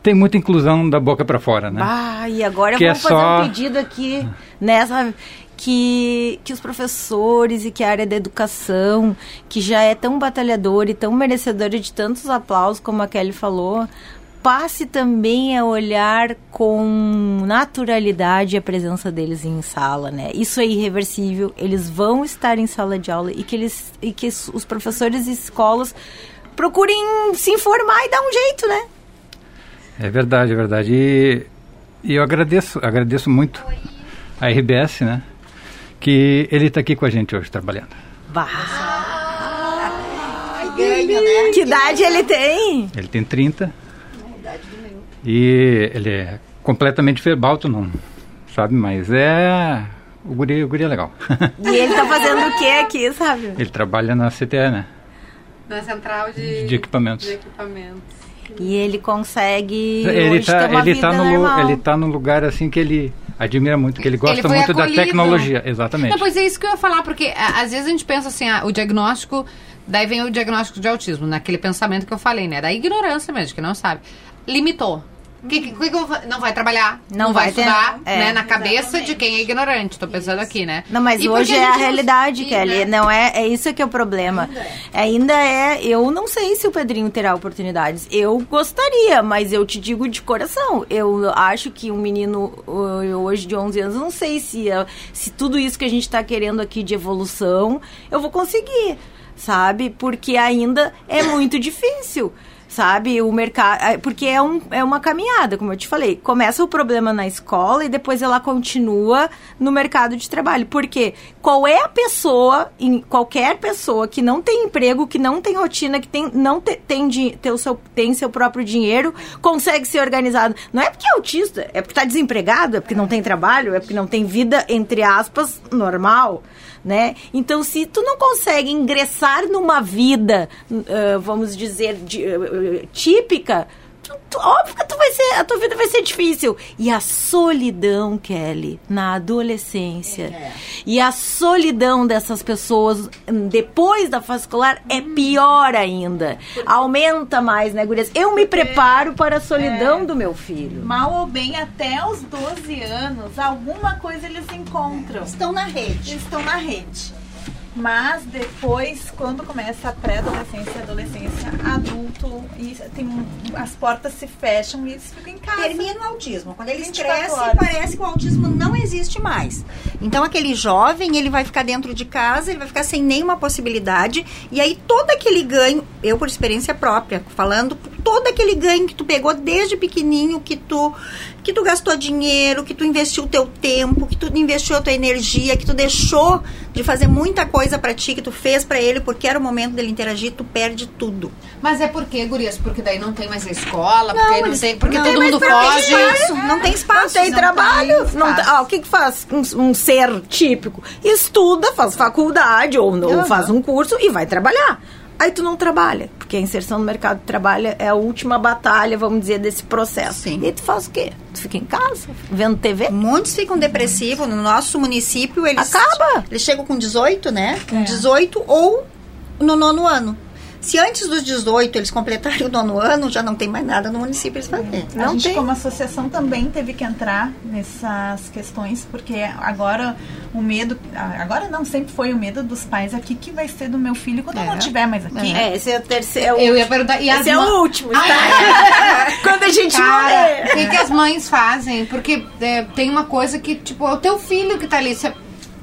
Tem muita inclusão da boca para fora, né? Ah, e agora Que eu é vou fazer só- um pedido aqui, nessa que, que os professores e que a área da educação, que já é tão batalhadora e tão merecedora de tantos aplausos, como a Kelly falou, passe também a olhar com naturalidade a presença deles em sala, né? Isso é irreversível, eles vão estar em sala de aula e que eles e que os professores e escolas procurem se informar e dar um jeito, né? É verdade, é verdade. E, e eu agradeço, agradeço muito a RBS, né? Que ele está aqui com a gente hoje trabalhando. Né? Que idade ele tem? Ele tem 30. E ele é completamente verbal, tu não sabe, mas é. O guri, o guri é legal. E ele tá fazendo o que aqui, sabe? ele trabalha na CTE, né? Na central de, De equipamentos. equipamentos. E ele consegue Ele hoje tá, ter uma ele, vida tá no, normal. ele tá num lugar assim que ele admira muito, que ele gosta foi muito da acolhido. tecnologia. Exatamente. Não, pois é isso que eu ia falar, porque às vezes a gente pensa assim, ah, o diagnóstico, daí vem o diagnóstico de autismo, naquele pensamento que eu falei, né? Da ignorância mesmo, que não sabe. Limitou. Que, que, que não vai trabalhar, Não não, vai, vai ter- estudar, é. né? Na cabeça de quem é ignorante. Tô pensando aqui, né? Não, mas E hoje é a não- realidade, e, Kelly. né? Não é, é isso que é o problema. Ainda é. Eu não sei se o Pedrinho terá oportunidades. Eu gostaria, mas eu te digo de coração. Eu acho que um menino hoje de 11 anos, não sei se, uh, se tudo isso que a gente tá querendo aqui de evolução, eu vou conseguir, sabe? Porque ainda é muito difícil. Sabe, o mercado. Porque é, um, é uma caminhada, como eu te falei. Começa o problema na escola e depois ela continua no mercado de trabalho. Porque qual é a pessoa, em, qualquer pessoa que não tem emprego, que não tem rotina, que tem, não te- tem, ter o seu, tem seu próprio dinheiro, consegue ser organizado. Não é porque é autista, é porque está desempregado, é porque não tem trabalho, é porque não tem vida, entre aspas, normal né? Então, se tu não consegue ingressar numa vida, ah, vamos dizer, de- ah, típica, tu- tu- óbvio que tu vai ser, a tua vida vai ser difícil. E a solidão, Kelly, na adolescência, e a solidão dessas pessoas hum, depois da fase escolar é pior ainda. Aumenta mais, né, gurias? Eu me preparo para a solidão do meu filho. Mal ou bem, até os 12 anos, alguma coisa eles encontram. Estão na rede. Eles estão na rede. Mas depois, quando começa a pré-adolescência e adolescência, adulto, e tem, as portas se fecham e eles ficam em casa. Termina o autismo. Quando eles 24 crescem, horas. parece que o autismo não existe mais. Então, aquele jovem, ele vai ficar dentro de casa, ele vai ficar sem nenhuma possibilidade. E aí, todo aquele ganho, eu por experiência própria, falando, todo aquele ganho que tu pegou desde pequenininho, que tu, que tu gastou dinheiro, que tu investiu o teu tempo, que tu investiu a tua energia, que tu deixou de fazer muita coisa pra ti, que tu fez pra ele, porque era o momento dele interagir, tu perde tudo. Mas é porque, gurias? Porque daí não tem mais a escola, porque, não tem, porque não todo mundo não foge. espaço, Não tem espaço. Não tem trabalho. Não tem- ah, o que, que faz um, um ser típico? Estuda, faz faculdade ou, ou faz um curso e vai trabalhar. Aí tu não trabalha, porque a inserção no mercado de trabalho é a última batalha, vamos dizer, desse processo. Sim. E aí tu faz o quê? Tu fica em casa, vendo TV? Muitos ficam depressivos. No nosso município, eles. Acaba. Eles chegam com 18, né? Com 18 ou no nono ano. Se antes dos 18 eles completarem o nono ano, já não tem mais nada no município eles fazerem. a Não gente, tem. como associação, também teve que entrar nessas questões, porque agora o medo. Agora não, sempre foi o medo dos pais aqui que vai ser do meu filho quando eu não É. estiver mais aqui. É, esse é o terceiro. É o, Eu ia perguntar. E as esse é o último, tá? Quando a gente Cara, morrer. o que, que as mães fazem? Porque é, tem uma coisa que, tipo, é o teu filho que tá ali.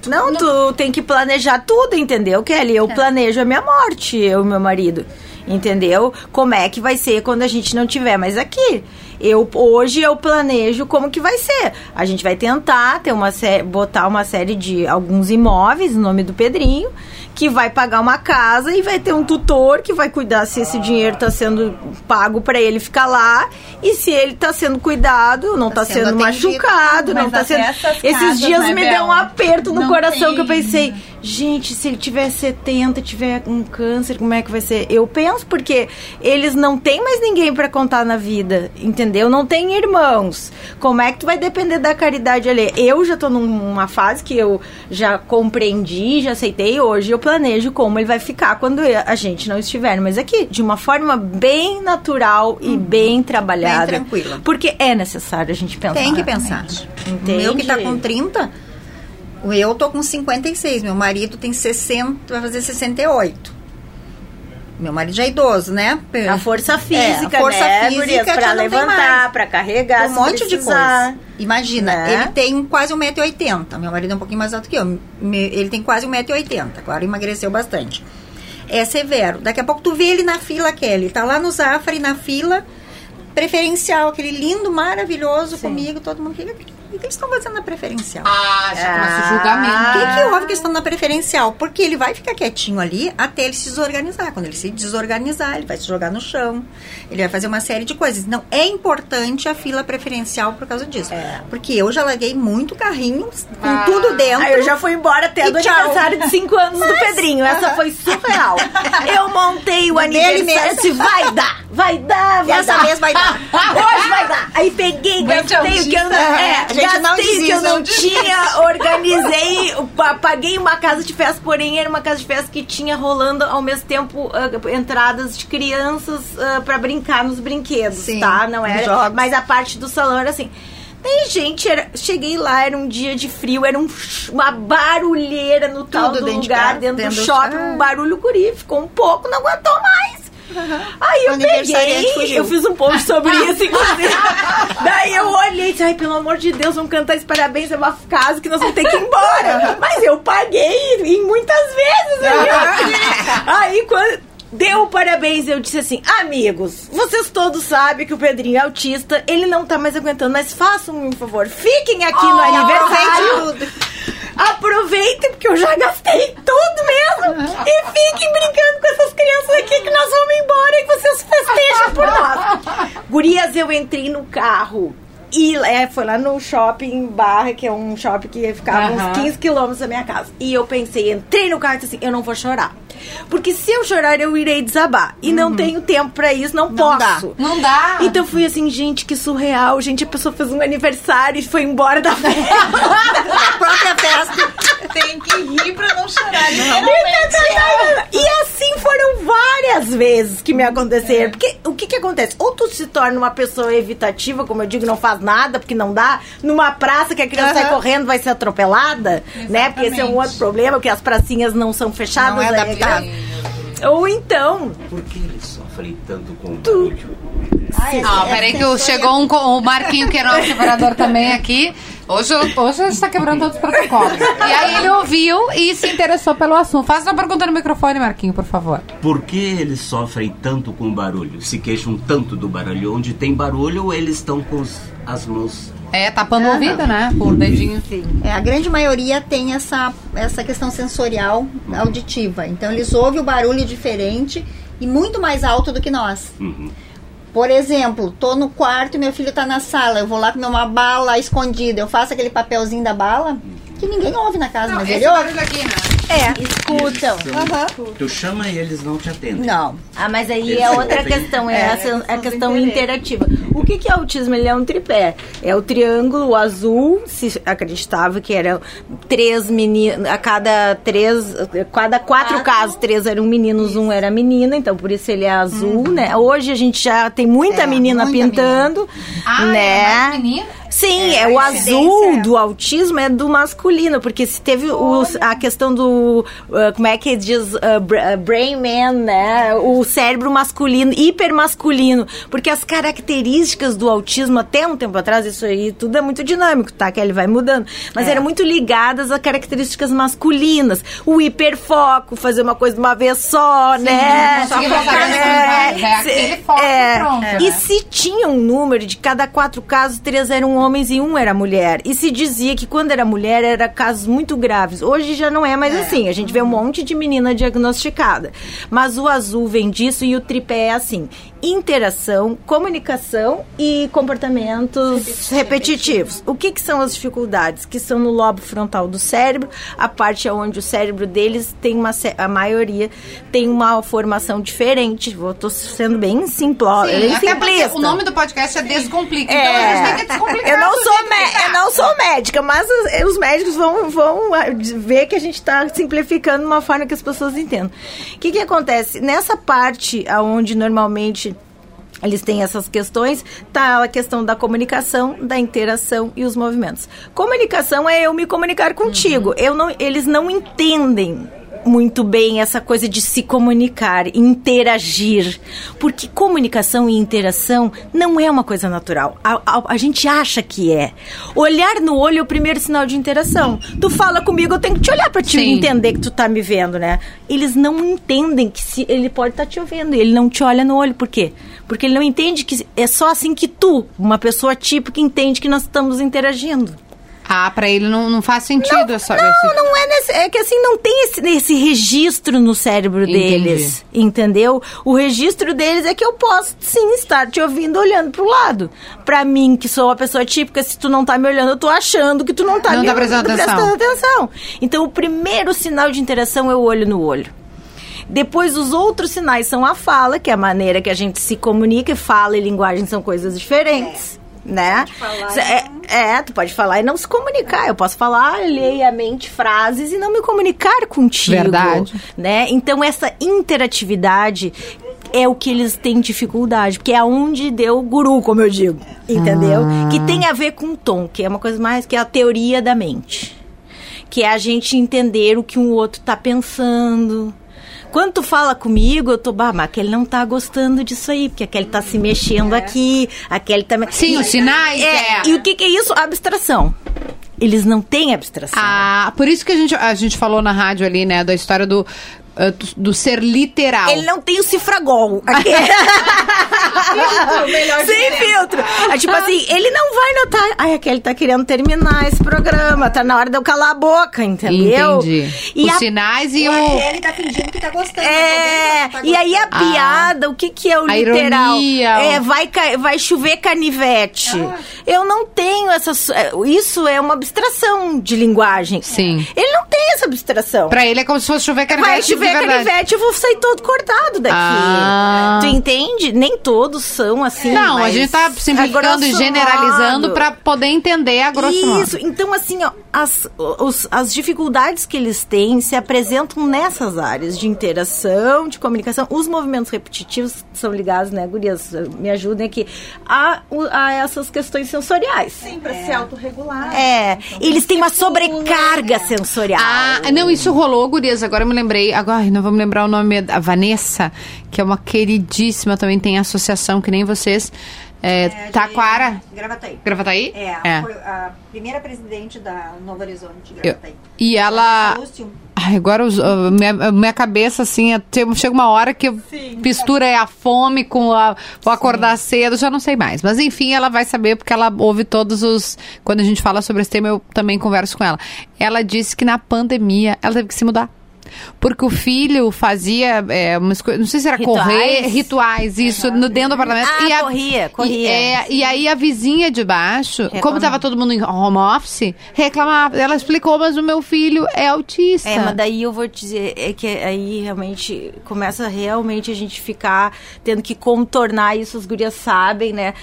Você- Não, tu tem que planejar tudo, entendeu, Kelly? Eu planejo a minha morte, eu e meu marido. Entendeu? Como é que vai ser quando a gente não tiver mais aqui? Eu hoje eu planejo como que vai ser. A gente vai tentar ter uma sé- botar uma série de alguns imóveis no nome do Pedrinho, que vai pagar uma casa e vai ter um tutor que vai cuidar se esse dinheiro está sendo pago para ele ficar lá e se ele está sendo cuidado, não está Tá sendo, sendo machucado, não está sendo. Esses casas, dias né, me Bel? deu um aperto no Não coração que eu tem. pensei, gente, se ele tiver 70, tiver um câncer, como é que vai ser? Eu penso porque eles não têm mais ninguém para contar na vida, entendeu? Não tem irmãos. Como é que tu vai depender da caridade ali? Eu já tô numa fase que eu já compreendi, já aceitei. Hoje eu planejo como ele vai ficar quando a gente não estiver mais aqui, de uma forma bem natural e bem trabalhada. Bem tranquila. Porque é necessário a gente pensar. Tem que pensar. O meu que tá com 30, o eu tô com 56, meu marido tem 60, vai fazer 68. Meu marido já é idoso, né? A força física, É, a força né, física tem levantar, pra carregar, um monte de precisar. coisa. Imagina, Né? ele tem quase 1,80m. Meu marido é um pouquinho mais alto que eu. Ele tem quase 1,80m. Agora emagreceu bastante. É severo. Daqui a pouco tu vê ele na fila, Kelly. Tá lá no Zafari, na fila, preferencial, aquele lindo, maravilhoso comigo. Todo mundo fica. O que eles estão fazendo na preferencial? Ah, já começa o O julgamento. que, que houve que eles estão na preferencial? Porque ele vai ficar quietinho ali até ele se desorganizar. Quando ele se desorganizar, ele vai se jogar no chão. Ele vai fazer uma série de coisas. Então, é importante a fila preferencial por causa disso. Porque eu já larguei muito carrinho com Ah. tudo dentro. Aí eu já fui embora até do tchau. aniversário de 5 anos do Pedrinho. Essa foi surreal. Eu montei o aniversário. mesmo. Disse, vai dar, vai dar, vai Dessa dar. vez vai dar. Hoje vai dar. Aí peguei, gastei o que eu não, é, A gente não gastei o que eu desiste, não não tinha, organizei, pa- paguei uma casa de festa, porém era uma casa de festa que tinha rolando ao mesmo tempo ah, entradas de crianças ah, pra brincar nos brinquedos, Sim, tá? Não era, jogos. mas a parte do salão era assim. Daí, gente, era- cheguei lá, era um dia de frio, era um uma barulheira no tal Tudo do dentro de lugar, casa, dentro, dentro do do- shopping, Ah. um barulho guri, ficou um pouco, não aguentou mais. Aí O eu peguei, eu fiz um post sobre isso, inclusive. Daí eu olhei e disse, ai, pelo amor de Deus, vamos cantar esse parabéns, é uma casa que nós vamos ter que ir embora. Mas eu paguei e muitas vezes. Aí, aí quando deu o parabéns, eu disse assim, amigos, vocês todos sabem que o Pedrinho é autista, ele não tá mais aguentando, mas façam um favor, fiquem aqui no aniversário. Aproveitem, porque eu já gastei tudo mesmo. E fiquem brincando com essas crianças aqui que nós vamos embora e vocês festejam por nós. Gurias, eu entrei no carro. E é, foi lá no shopping Barra, que é um shopping que ficava Aham. uns 15 quilômetros da minha casa. E eu pensei, entrei no carro e disse assim, eu não vou chorar. Porque se eu chorar, eu irei desabar. E não tenho tempo pra isso, não, dá. posso. Não dá. Então eu fui assim, gente, que surreal. Gente, a pessoa fez um aniversário e foi embora da festa. A própria festa. Tem que rir pra não chorar. E assim foram várias vezes que me aconteceram. Porque o que que acontece? Ou tu se torna uma pessoa evitativa, como eu digo, não faz nada, porque não dá. Numa praça que a criança sai Aham. correndo, vai ser atropelada, né? Porque esse é um Exatamente. outro problema, porque as pracinhas não são fechadas. Não é aí adaptado. Ou então, Por que eles sofrem tanto com o barulho? Não, peraí que chegou um, o Marquinho, que é nosso separador também aqui. Hoje, hoje a gente tá quebrando todos os protocolos. E aí ele ouviu e se interessou pelo assunto. Faz uma pergunta no microfone, Marquinho, por favor. Por que eles sofrem tanto com barulho? Se queixam tanto do barulho? Onde tem barulho, eles estão com as mãos. É, tapando o ouvido, né? O dedinho. É, a grande maioria tem essa, essa questão sensorial auditiva. Então, eles ouvem o barulho diferente e muito mais alto do que nós. Uhum. Por exemplo, tô no quarto e meu filho tá na sala. Eu vou lá comer uma bala escondida. Eu faço aquele papelzinho da bala que ninguém ouve na casa, mas ele ouve. aqui, né? É. escutam. Tu chama e eles não te atendem. Não. Ah, mas aí Eles é outra questão, é, É, a, a são questão interativa. O que, que é autismo? Ele é um tripé. É o triângulo, o azul, se acreditava que eram três meninos, a cada três, cada quatro casos, três eram meninos, um era menina, então por isso ele é azul, né? Hoje a gente já tem muita É, menina muita pintando, Ah, né? é mais menina? Sim, é, a o azul é- do autismo é do masculino, porque se teve os- a questão do, uh, como é que diz, uh, uh, brain man, né? O cérebro masculino, hipermasculino, porque as características do autismo até um tempo atrás, isso aí tudo é muito dinâmico, tá? Que ele vai mudando, mas eram muito ligadas a características masculinas, o hiperfoco, fazer uma coisa de uma vez só, né? conseguir fazer as coisas várias, é se- aquele foco e pronto, E né? se tinha um número de cada quatro casos, três eram homens e um era mulher. E se dizia que quando era mulher, era casos muito graves. Hoje já não é mais assim. A gente vê um monte de menina diagnosticada. Mas o azul vem disso e o tripé é assim. Interação, comunicação e comportamentos repetitivos. O que, que são as dificuldades? Que são no lobo frontal do cérebro, a parte onde o cérebro deles tem uma... A maioria tem uma formação diferente. Vou, tô sendo bem simpló, Sim, bem simplista. o nome do podcast é Descomplica. Então a gente tem que descomplicar. eu não sou mé- tá. eu não sou médica, mas os, os médicos vão, vão ah, ver que a gente está simplificando de uma forma que as pessoas entendam. O que, que acontece? Nessa parte onde normalmente eles têm essas questões, tá a questão da comunicação, da interação e os movimentos. Comunicação é eu me comunicar contigo. Uhum. Eu não, eles não entendem muito bem essa coisa de se comunicar, interagir. Porque comunicação e interação não é uma coisa natural. A, a- a gente acha que é. Olhar no olho é o primeiro sinal de interação. Tu fala comigo, eu tenho que te olhar pra te Sim. entender que tu tá me vendo, né? Eles não entendem que se ele pode estar te ouvindo, e ele não te olha no olho. Por quê? Porque ele não entende que é só assim que tu, uma pessoa típica, entende que nós estamos interagindo. Ah, pra ele não, não faz sentido essa. Não, esse- não é nesse, é que assim não tem esse, esse registro no cérebro Entendi. deles, entendeu? O registro deles é que eu posso sim estar te ouvindo olhando pro lado. Pra mim, que sou uma pessoa típica, se tu não tá me olhando, eu tô achando que tu não tá Não me tá prestando atenção. prestando atenção. Então, o primeiro sinal de interação é o olho no olho. Depois, os outros sinais são a fala, que é a maneira que a gente se comunica. Fala e linguagem são coisas diferentes. Né? falar É, é, tu pode falar e não se comunicar. Eu posso falar alheiamente frases e não me comunicar contigo. Verdade. Né? Então, essa interatividade é o que eles têm dificuldade, porque é onde deu o guru, como eu digo. Entendeu? Ah. Que tem a ver com tom, que é uma coisa mais que é a teoria da mente que é a gente entender o que um outro tá pensando. Quando tu fala comigo, eu tô, bah, mas aquele não tá gostando disso aí, porque aquele tá se mexendo aqui, aquele tá... Sim, os sinais, é. E o que que é isso? Abstração. Eles não têm abstração. Ah, por isso que a gente, a gente falou na rádio ali, né, da história do, do, do ser literal. Ele não tem o cifragol. Aqui. Sem filtro. É tipo assim, ele não vai notar. Ai, aquele tá querendo terminar esse programa. Tá na hora de eu calar a boca, entendeu? Entendi. E Os a sinais e o. Ele tá fingindo que tá gostando. É, tá e aí a gostando. piada, o que que é o A literal? ironia, É, o- vai, vai chover canivete. Eu não tenho essas... é, Isso é uma abstração de linguagem. Sim. Ele não tem essa abstração. Pra ele é como se fosse chover canivete. Vai de chover verdade. canivete, eu vou sair todo cortado daqui. Ah. Tu entende? Nem todos são assim. Não, a gente tá simplificando e generalizando modo. pra poder entender a grosso modo. Isso, então assim, ó, as, os- as dificuldades que eles têm se apresentam nessas áreas de interação, de comunicação. Os movimentos repetitivos são ligados, né, gurias? Me ajudem aqui, a, a essas questões sensoriais. Sim, pra se autorregular. É, eles têm uma sobrecarga sensorial. Ah, não, isso rolou, gurias. Agora eu me lembrei. Agora, não vou me lembrar o nome. A Vanessa, que é uma queridíssima, também tem associação que nem vocês. É, É, Taquara. Gravataí. Gravataí? É, foi a primeira presidente da Novo Horizonte de Eu- Gravataí. e ela. Lúcio, Ai, agora os- minha, minha cabeça, assim, é- chega uma hora que mistura é a fome com a, o acordar cedo, já não sei mais. Mas enfim, ela vai saber porque ela ouve todos os. Quando a gente fala sobre esse tema, eu também converso com ela. Ela disse que na pandemia ela teve que se mudar. Porque o filho fazia é, umas coisas, não sei se era Rituais? correr, rituais, isso, no dentro do apartamento. Ah, e a, corria, corria. E, é, e aí a vizinha de baixo, como Reclamava. tava todo mundo em home office, reclamava. Ela explicou, mas o meu filho é autista. É, mas daí eu vou te dizer, é que aí realmente começa realmente a gente ficar tendo que contornar isso, as gurias sabem, né?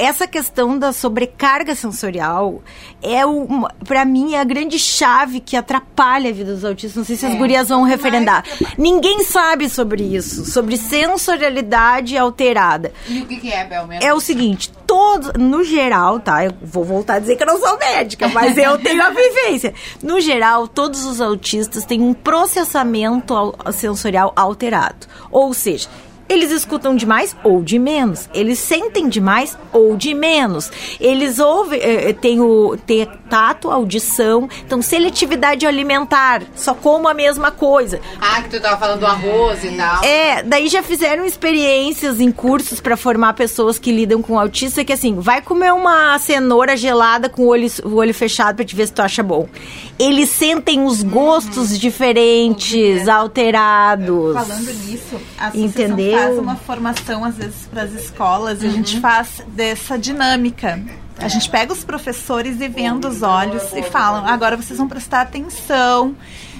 Essa questão da sobrecarga sensorial é o, para mim é a grande chave que atrapalha a vida dos autistas. Não sei se as gurias vão referendar. Ninguém sabe sobre isso, sobre sensorialidade alterada. E o que, que é, Bel, mesmo? É o seguinte, todos, no geral, tá? Eu vou voltar a dizer que eu não sou médica, mas eu tenho a vivência. No geral, todos os autistas têm um processamento sensorial alterado. Ou seja, eles escutam demais ou de menos. Eles sentem demais ou de menos. Eles ouvem, eh, eh, têm o têm tato, audição, então seletividade alimentar. Só como a mesma coisa. Ah, que tu tava falando do arroz e tal. É, daí já fizeram experiências em cursos pra formar pessoas que lidam com autista que assim, vai comer uma cenoura gelada com o olho, o olho fechado pra te ver se tu acha bom. Eles sentem os gostos diferentes, alterados. Falando nisso, a Entendeu? Faz uma formação, às vezes, para as escolas, e a gente faz dessa dinâmica. A gente pega os professores e vendo os olhos e falam, agora vocês vão prestar atenção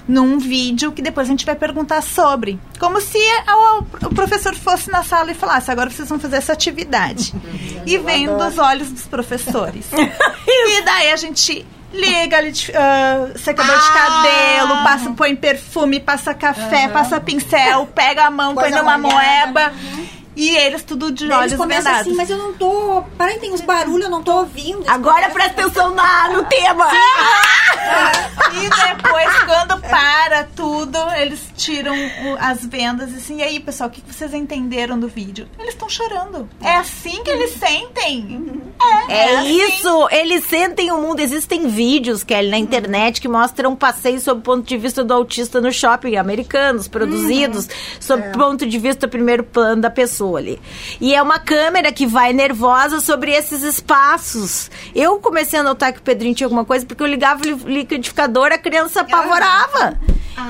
num vídeo que depois a gente vai perguntar sobre. Como se o, o professor fosse na sala e falasse, agora vocês vão fazer essa atividade. e vendo os olhos dos professores. e daí a gente liga ali de, ah, secador de cabelo, passa, põe perfume, passa café, passa pincel, pega a mão, põe numa molhada. moeba. E eles tudo de olhos eles começam vendados. assim, mas eu não tô. Para tem uns barulhos, eu não tô ouvindo. Agora presta atenção na, no tema. E depois, quando para tudo, eles tiram o- as vendas e assim, e aí, pessoal, o que vocês entenderam do vídeo? Eles estão chorando. É assim que eles sentem. É, É assim. isso, eles sentem o mundo. Existem vídeos, Kelly, na internet que mostram passeios sob o ponto de vista do autista no shopping, americanos, produzidos, sob o ponto de vista primeiro plano da pessoa ali. E é uma câmera que vai nervosa sobre esses espaços. Eu comecei a notar que o Pedrinho tinha alguma coisa porque eu ligava o li- liquidificador, a criança apavorava.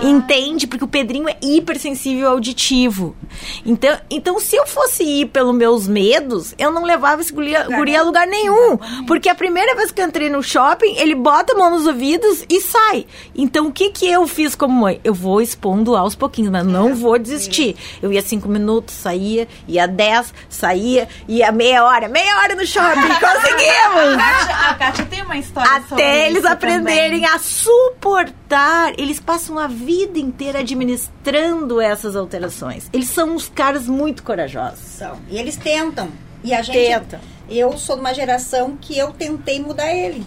Entende? Porque o Pedrinho é hipersensível auditivo. Então, então, se eu fosse ir pelos meus medos, eu não levava esse guri, guri a lugar nenhum. Porque a primeira vez que eu entrei no shopping, ele bota a mão nos ouvidos e sai. Então, o que que eu fiz como mãe? Eu vou expondo aos pouquinhos, mas não vou desistir. Eu ia cinco minutos, saía, ia dez, saía, ia meia hora, meia hora no shopping. Conseguimos! A Kátia tem uma história Até eles aprenderem também. a suportar. Eles passam a vida inteira administrando essas alterações. Eles são uns caras muito corajosos. São. E eles tentam. E a gente. Tentam. Eu sou de uma geração que eu tentei mudar ele.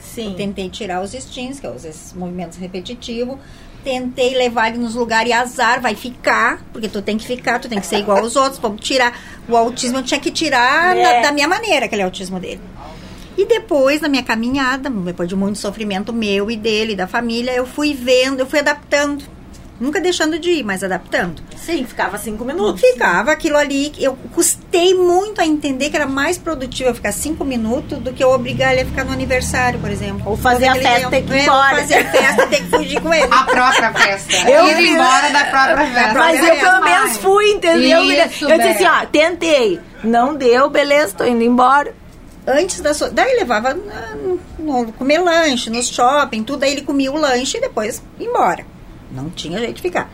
Sim. Eu tentei tirar os instintos, que é os esses movimentos repetitivos. Tentei levar ele nos lugares e azar, vai ficar, porque tu tem que ficar, tu tem que ser igual aos outros, vamos tirar. O autismo eu tinha que tirar É. da, da minha maneira, aquele autismo dele. E depois, na minha caminhada, depois de muito sofrimento meu e dele, da família, eu fui vendo, eu fui adaptando. Nunca deixando de ir, mas adaptando. Sim, ficava cinco minutos. Ficava aquilo ali. Eu custei muito a entender que era mais produtivo eu ficar cinco minutos do que eu obrigar ele a ficar no aniversário, por exemplo. Ou fazer a festa ter que ir é, embora. Fazer a festa ter que fugir com ele. A própria festa. Eu Ir embora da própria festa. Mas eu pelo menos fui, entendeu? Isso, eu disse assim, ó, tentei. Não deu, beleza, tô indo embora. Antes da. Daí levava ah, no, comer lanche, no shopping, tudo. Aí ele comia o lanche e depois ia embora. Não tinha jeito de ficar.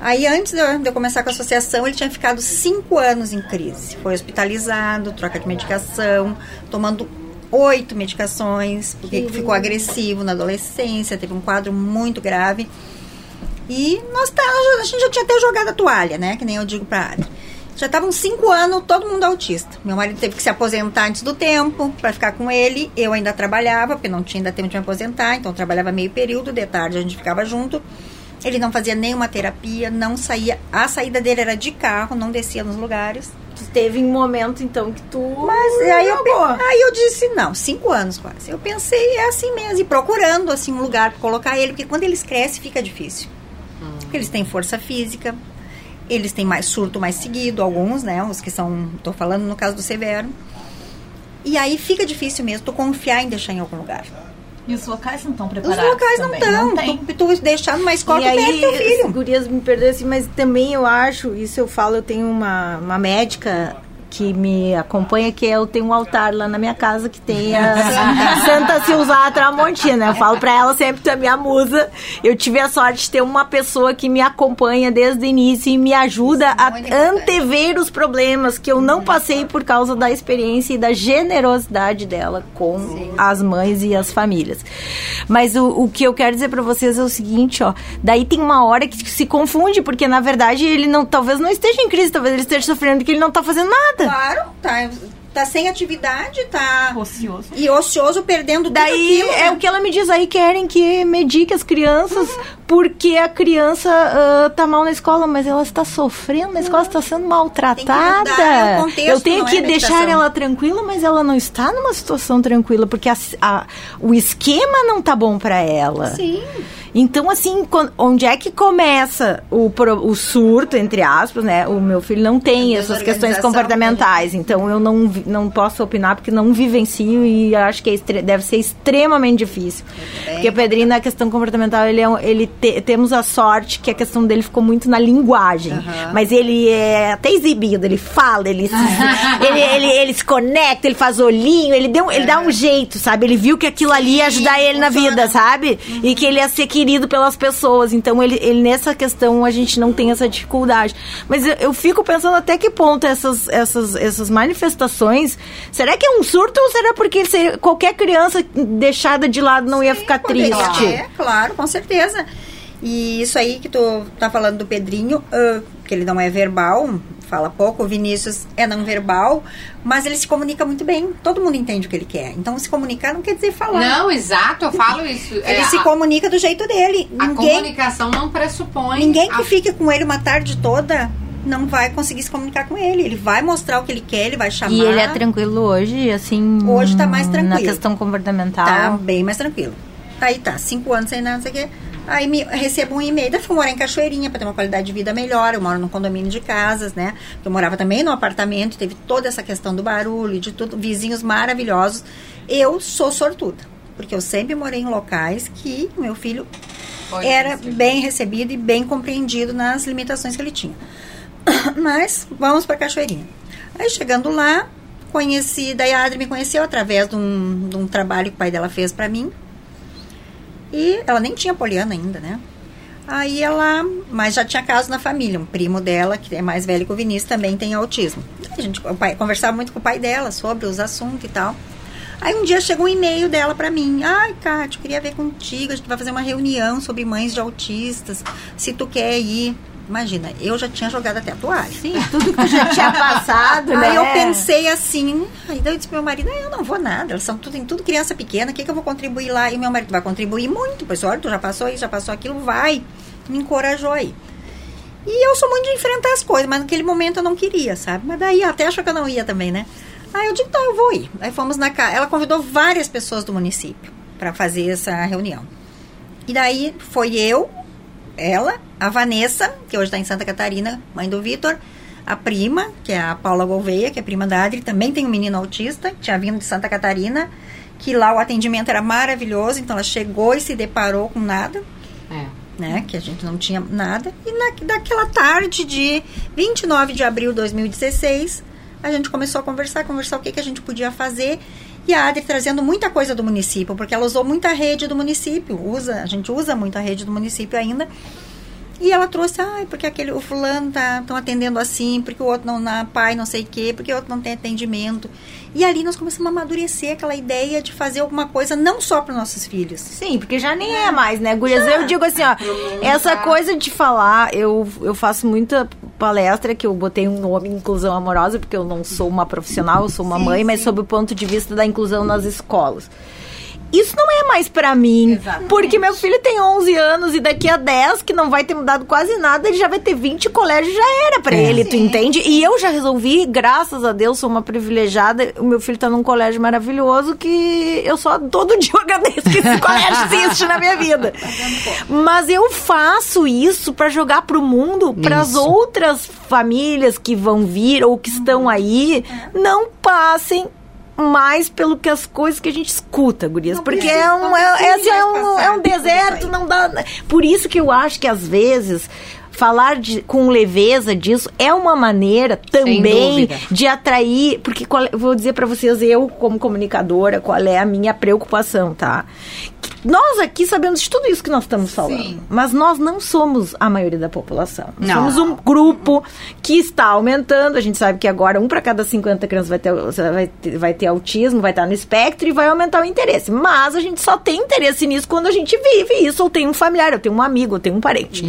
Aí, antes de eu, de eu começar com a associação, ele tinha ficado cinco anos em crise. Foi hospitalizado, troca de medicação, tomando oito medicações, porque ficou agressivo na adolescência, teve um quadro muito grave. E nós tá, a gente já tinha até jogado a toalha, né? Que nem eu digo pra Adri. Já estavam cinco anos, todo mundo autista. Meu marido teve que se aposentar antes do tempo para ficar com ele. Eu ainda trabalhava, porque não tinha ainda tempo de me aposentar, então trabalhava meio período, de tarde a gente ficava junto. Ele não fazia nenhuma terapia, não saía. A saída dele era de carro, não descia nos lugares. Teve um momento, então, que tu... Mas aí eu, aí eu disse, não, cinco anos quase. Eu pensei, é assim mesmo, e procurando assim um lugar para colocar ele, porque quando eles crescem fica difícil. Porque eles têm força física, eles têm mais surto mais seguido, alguns, né? Os que são, tô falando no caso do Severo. E aí fica difícil mesmo tu confiar em deixar em algum lugar. E os locais não estão Os preparados locais não também, estão. tem. Tu, tu deixar numa escola, E tu aí, teu as filho. gurias me perdoem assim, mas também eu acho, isso eu falo, eu tenho uma, uma médica que me acompanha, que eu tenho um altar lá na minha casa que tem a Santa Silvana Tramontina. Eu falo pra ela sempre, tu é minha musa. Eu tive a sorte de ter uma pessoa que me acompanha desde o início e me ajuda a muito importante. antever os problemas que eu não passei por causa da experiência e da generosidade dela com as mães e as famílias. Mas o, o que eu quero dizer pra vocês é o seguinte, ó. Daí tem uma hora que se confunde, porque na verdade ele não, talvez não esteja em crise, talvez ele esteja sofrendo porque ele não tá fazendo nada. Claro, tá, tá sem atividade, tá Ocioso. e ocioso, perdendo Daí aquilo, é né? o que ela me diz aí, querem que medique as crianças porque a criança ah, tá mal na escola, mas ela está sofrendo na escola, está sendo maltratada. Mudar, é contexto, Eu tenho é que a deixar ela tranquila, mas ela não está numa situação tranquila, porque a- a- o esquema não tá bom para ela. Sim. Então, assim, onde é que começa o, pro- o surto, entre aspas, né? O meu filho não tem essas questões comportamentais, então eu não, não posso opinar porque não vivencio e acho que é deve ser extremamente difícil. Porque o Pedrinho, na questão comportamental, ele, é um- ele te- temos a sorte que a questão dele ficou muito na linguagem. Mas ele é até exibido, ele fala, ele se, ele, ele, ele se conecta, ele faz olhinho, ele, deu, ele dá um jeito, sabe? Ele viu que aquilo ali ia ajudar ele na vida, sabe? E que ele ia ser querido pelas pessoas. Então, ele, ele nessa questão, a gente não tem essa dificuldade. Mas eu, eu fico pensando até que ponto essas, essas, essas manifestações. Será que é um surto ou será porque se qualquer criança deixada de lado não ia ficar triste? ser, claro, com certeza. E isso aí que tu tá falando do Pedrinho, ah, que ele não é verbal, fala pouco, o Vinícius é não verbal, mas ele se comunica muito bem. Todo mundo entende o que ele quer. Então, se comunicar não quer dizer falar. Não, exato, eu falo isso. Ele É, se a, comunica do jeito dele. a Ninguém, comunicação não pressupõe. ninguém que a- fique com ele uma tarde toda não vai conseguir se comunicar com ele. Ele vai mostrar o que ele quer, ele vai chamar. E ele é tranquilo hoje, assim. Hoje tá mais Na tranquilo. questão comportamental. Tá bem mais tranquilo. Aí tá, cinco anos sem nada, não sei o quê. Aí me, recebo um e-mail, daí fui morar em Cachoeirinha para ter uma qualidade de vida melhor. Eu moro num condomínio de casas, né? Eu morava também no apartamento, teve toda essa questão do barulho, de tudo, vizinhos maravilhosos. Eu sou sortuda, porque eu sempre morei em locais que o meu filho Foi era bem recebido e bem compreendido nas limitações que ele tinha. Mas vamos para Cachoeirinha. Aí chegando lá, conheci, daí a Adri me conheceu através de um, de um trabalho que o pai dela fez para mim. E ela nem tinha poliana ainda, né? Aí ela, mas já tinha caso na família, um primo dela, que é mais velho que o Vinícius, também tem autismo. A gente pai, conversava muito com o pai dela sobre os assuntos e tal. Aí um dia chegou um e-mail dela pra mim. Ai, Kátia, eu queria ver contigo, a gente vai fazer uma reunião sobre mães de autistas, se tu quer ir. Imagina, eu já tinha jogado até a toalha. Sim, tudo que já tinha passado, né? Aí eu pensei assim, aí daí eu disse pro meu marido, "Ah, eu não vou nada, elas são tudo, em tudo criança pequena, o que, que eu vou contribuir lá? E meu marido vai contribuir muito, pois olha, tu já passou isso, já passou aquilo, vai. Me encorajou aí. E eu sou muito de enfrentar as coisas, mas naquele momento eu não queria, sabe? Mas daí até achou que eu não ia também, né? Aí eu disse, então eu vou ir. Aí fomos na casa, ela convidou várias pessoas do município para fazer essa reunião. E daí foi eu, ela, a Vanessa, que hoje está em Santa Catarina, mãe do Vitor, a prima, que é a Paula Gouveia, que é prima da Adri, também tem um menino autista, que tinha vindo de Santa Catarina, que lá o atendimento era maravilhoso, então ela chegou e se deparou com nada, É. né, que a gente não tinha nada. E na, daquela tarde de 29 de abril de 2016, a gente começou a conversar, conversar o que, que a gente podia fazer. E a Adri trazendo muita coisa do município, porque ela usou muita rede do município, usa, a gente usa muito a rede do município ainda. E ela trouxe, ai, porque aquele, o fulano tá tão atendendo assim, porque o outro não, na pai não sei o quê, porque o outro não tem atendimento. E ali nós começamos a amadurecer aquela ideia de fazer alguma coisa não só para nossos filhos. Sim, porque já nem é mais, né, Gurias? Eu digo assim, ó, essa coisa de falar, eu, eu faço muita palestra que eu botei um nome inclusão amorosa, porque eu não sou uma profissional, eu sou uma mãe, mas sob o ponto de vista da inclusão nas escolas. Isso não é mais pra mim, Exatamente. porque meu filho tem 11 anos e daqui a 10, que não vai ter mudado quase nada, ele já vai ter 20 colégios, já era pra ele, tu entende? E eu já resolvi, graças a Deus, sou uma privilegiada, o meu filho tá num colégio maravilhoso que eu só todo dia agradeço que esse colégio existe na minha vida. Mas eu faço isso pra jogar pro mundo, pras Isso. outras famílias que vão vir ou que estão aí, não passem mais pelo que as coisas que a gente escuta, gurias. Não porque é um, é, é assim, é um, é um deserto, não dá. Por isso que eu acho que às vezes falar de, com leveza disso é uma maneira também de atrair, porque qual- eu vou dizer para vocês, eu como comunicadora, qual é a minha preocupação, tá? Nós aqui sabemos de tudo isso que nós estamos falando, mas nós não somos a maioria da população. Não. Somos um grupo que está aumentando. A gente sabe que agora um para cada 50 crianças vai ter, vai, ter, vai ter autismo, vai estar no espectro e vai aumentar o interesse. Mas a gente só tem interesse nisso quando a gente vive isso, ou tem um familiar, eu tenho um amigo, eu tenho um parente.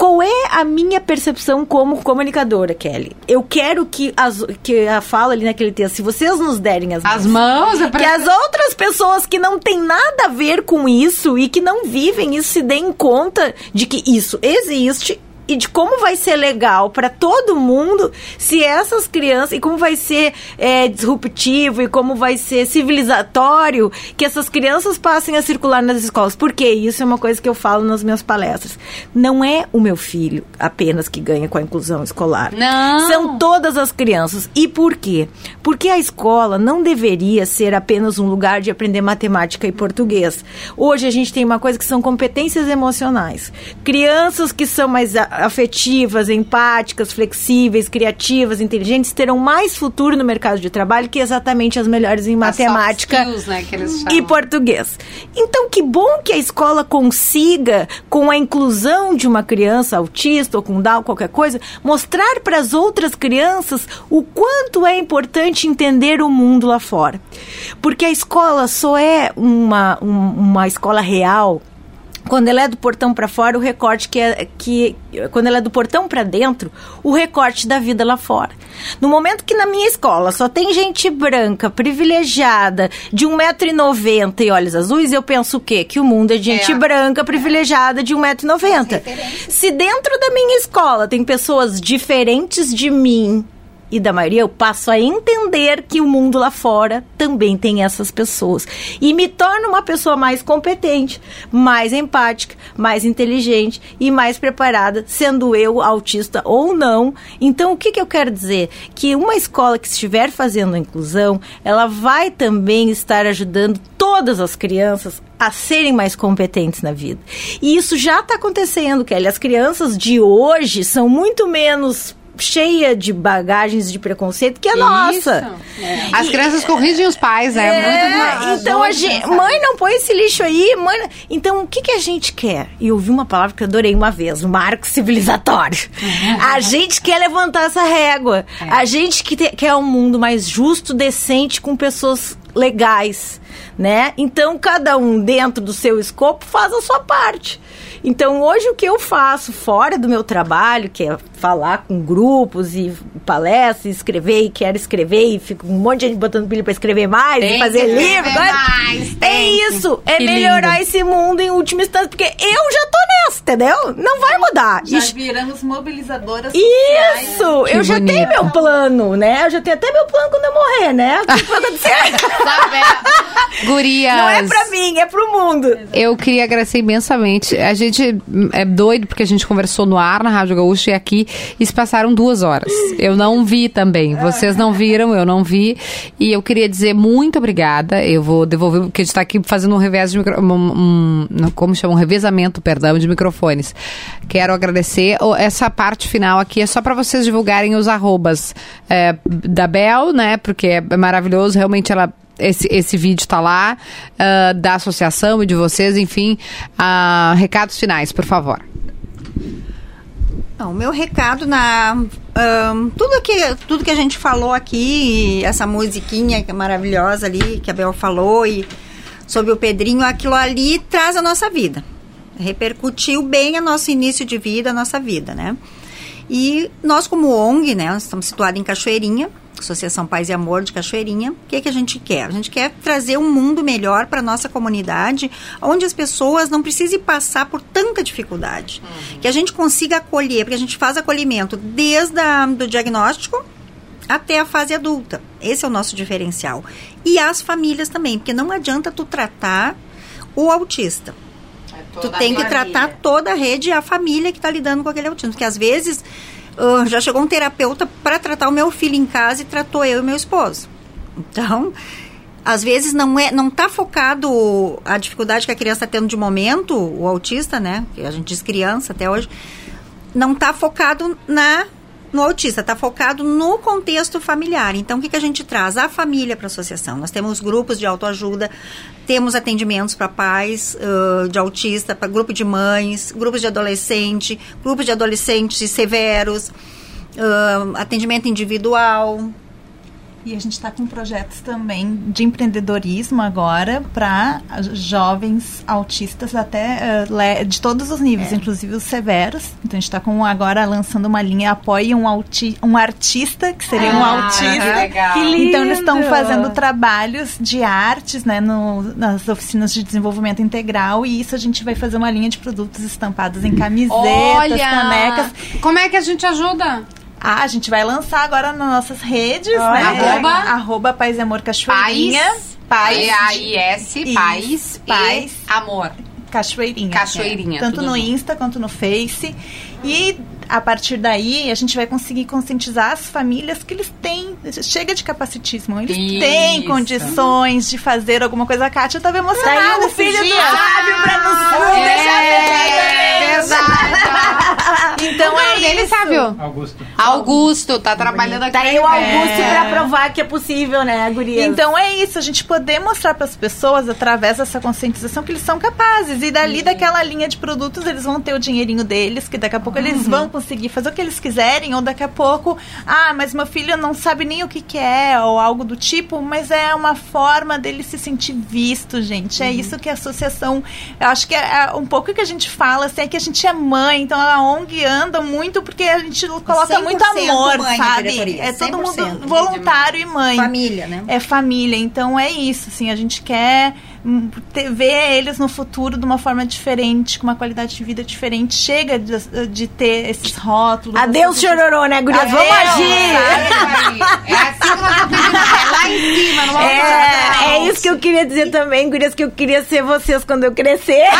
Qual é a minha percepção como comunicadora, Kelly? Eu quero que, as, que a fala ali naquele texto, se vocês nos derem as As mãos é pra... que as outras pessoas que não têm nada a ver com isso e que não vivem isso se deem conta de que isso existe e de como vai ser legal para todo mundo se essas crianças e como vai ser é, disruptivo e como vai ser civilizatório que essas crianças passem a circular nas escolas. Porque isso é uma coisa que eu falo nas minhas palestras. Não é o meu filho apenas que ganha com a inclusão escolar. Não. São todas as crianças. E por quê? Porque a escola não deveria ser apenas um lugar de aprender matemática e português. Hoje a gente tem uma coisa que são competências emocionais. Crianças que são mais afetivas, empáticas, flexíveis, criativas, inteligentes terão mais futuro no mercado de trabalho que exatamente as melhores em As matemática skills, né, e português. Então, que bom que a escola consiga, com a inclusão de uma criança autista ou com Down, qualquer coisa, mostrar para as outras crianças o quanto é importante entender o mundo lá fora. Porque a escola só é uma, um- uma escola real quando ela é do portão para fora, o recorte que é que quando ela é do portão para dentro, o recorte da vida lá fora. No momento que na minha escola só tem gente branca, privilegiada, de 1,90m e olhos azuis, eu penso o quê? Que o mundo é de gente É. branca, privilegiada de 1,90m. Se dentro da minha escola tem pessoas diferentes de mim, e da maioria, eu passo a entender que o mundo lá fora também tem essas pessoas. E me torno uma pessoa mais competente, mais empática, mais inteligente e mais preparada, sendo eu autista ou não. Então, o que, que eu quero dizer? Que uma escola que estiver fazendo a inclusão, ela vai também estar ajudando todas as crianças a serem mais competentes na vida. E isso já está acontecendo, Kelly. As crianças de hoje são muito menos cheia de bagagens de preconceito que a nossa. Isso. As crianças corrigem os pais, né? É, Muito então a gente, mãe não põe esse lixo aí, mãe. Então o que que a gente quer? E eu ouvi uma palavra que eu adorei uma vez, o marco civilizatório. A gente quer levantar essa régua. A gente que te- quer um mundo mais justo, decente, com pessoas legais, né? Então cada um dentro do seu escopo faz a sua parte. Então hoje o que eu faço fora do meu trabalho, que é falar com grupos e palestras, e escrever e quero escrever e fico um monte de gente botando pilha para escrever mais, Tem e fazer livro, mais, é isso, é Que melhorar lindo. esse mundo em última instância, porque eu já tô nessa, entendeu? Não vai mudar. Já Ixi, viramos mobilizadoras sociais. Isso, Que eu já tenho bonito. meu plano, né? Eu já tenho até meu plano quando eu morrer, né? O que vai acontecer? Gurias. Não é pra mim, é pro mundo. Eu queria agradecer imensamente. A gente é doido porque a gente conversou no ar na Rádio Gaúcha e aqui e se passaram duas horas. Eu não vi também. Vocês não viram, eu não vi. E eu queria dizer muito obrigada. Eu vou devolver, porque a gente tá aqui fazendo um revés de micro, um, um- como chama? Um revezamento, perdão, de microfones. Quero agradecer. Essa parte final aqui é só para vocês divulgarem os arrobas é, da Bel, né? Porque é maravilhoso. Realmente ela esse, esse vídeo tá lá, ah, da associação e de vocês, enfim. Ah, recados finais, por favor. O meu recado na ahn, tudo que tudo que a gente falou aqui, essa musiquinha é maravilhosa ali que a Bel falou e sobre o Pedrinho, aquilo ali traz a nossa vida. Repercutiu bem o nosso início de vida, a nossa vida, né? E nós como ONG, né, nós estamos situados em Cachoeirinha, Associação Paz e Amor de Cachoeirinha. O que, que a gente quer? A gente quer trazer um mundo melhor para nossa comunidade, onde as pessoas não precisem passar por tanta dificuldade. Que a gente consiga acolher, porque a gente faz acolhimento desde a, do diagnóstico até a fase adulta. Esse é o nosso diferencial. E as famílias também, porque não adianta tu tratar o autista. Tu tem que tratar toda a rede e a família que está lidando com aquele autismo. Porque às vezes ah, já chegou um terapeuta para tratar o meu filho em casa e tratou eu e meu esposo. Então, às vezes não é, não está focado a dificuldade que a criança está tendo de momento, o autista, né? Que a gente diz criança até hoje. não está focado na no autista, está focado no contexto familiar. Então, o que, que a gente traz? A família para a associação. Nós temos grupos de autoajuda, temos atendimentos para pais uh, de autista, para grupo de mães, grupos de adolescente, grupos de adolescentes severos, uh, atendimento individual. E a gente está com projetos também de empreendedorismo agora para jovens autistas até uh, de todos os níveis, é. inclusive os severos. Então a gente está com agora lançando uma linha apoia um, auti um artista que seria ah, um autista. Legal. Que lindo. Então eles estão fazendo trabalhos de artes, né, no, nas oficinas de desenvolvimento integral e isso a gente vai fazer uma linha de produtos estampados em camisetas, Olha, canecas. Como é que a gente ajuda? Ah, a gente vai lançar agora nas nossas redes, né? Arroba, arroba Paz e Amor Cachoeirinha. Paz. P-A-I-S, Paz. Paz. Amor. Cachoeirinha. Cachoeirinha. É. Tanto no junto. Insta quanto no Face. E a partir daí a gente vai conseguir conscientizar as famílias que eles têm. Chega de capacitismo. Eles Isso. têm condições de fazer alguma coisa. A Kátia estava emocionada. Tá o filho do Fábio pra nos é, deixar é, verdade. Então é ele, Sávio? Augusto. Augusto, tá trabalhando aqui. Tá aí o Augusto é. pra provar que é possível, né, guria? Então é isso, a gente poder mostrar para as pessoas, através dessa conscientização, que eles são capazes. E dali, uhum. daquela linha de produtos, eles vão ter o dinheirinho deles, que daqui a pouco uhum. eles vão conseguir fazer o que eles quiserem, ou daqui a pouco, ah, mas meu filho não sabe nem o que, que é, ou algo do tipo, mas é uma forma dele se sentir visto, gente. É uhum. isso que a associação. Eu acho que é, é um pouco que a gente fala, assim, é que a gente é mãe, então a ONG anda muito porque a gente coloca muito amor, mãe, sabe? É todo mundo voluntário e mãe. Família, né? É família. Então é isso, assim, a gente quer ter, ver eles no futuro de uma forma diferente, com uma qualidade de vida diferente. Chega de, de ter esses rótulos. Adeus, chororô, né, Guria? Vamos agir! É assim que nós estamos é lá em cima, não vamos é, é isso que eu queria dizer também, Gurias, que eu queria ser vocês quando eu crescer.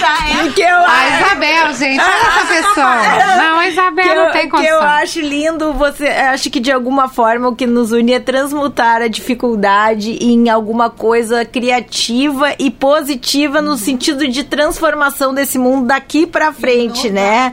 Já é. Que eu a Isabel, gente, olha essa pessoa. Não, a Isabel que não eu, tem condição. Que eu acho lindo, você acho que de alguma forma o que nos une é transmutar a dificuldade em alguma coisa criativa e positiva no sentido de transformação desse mundo daqui para frente, né?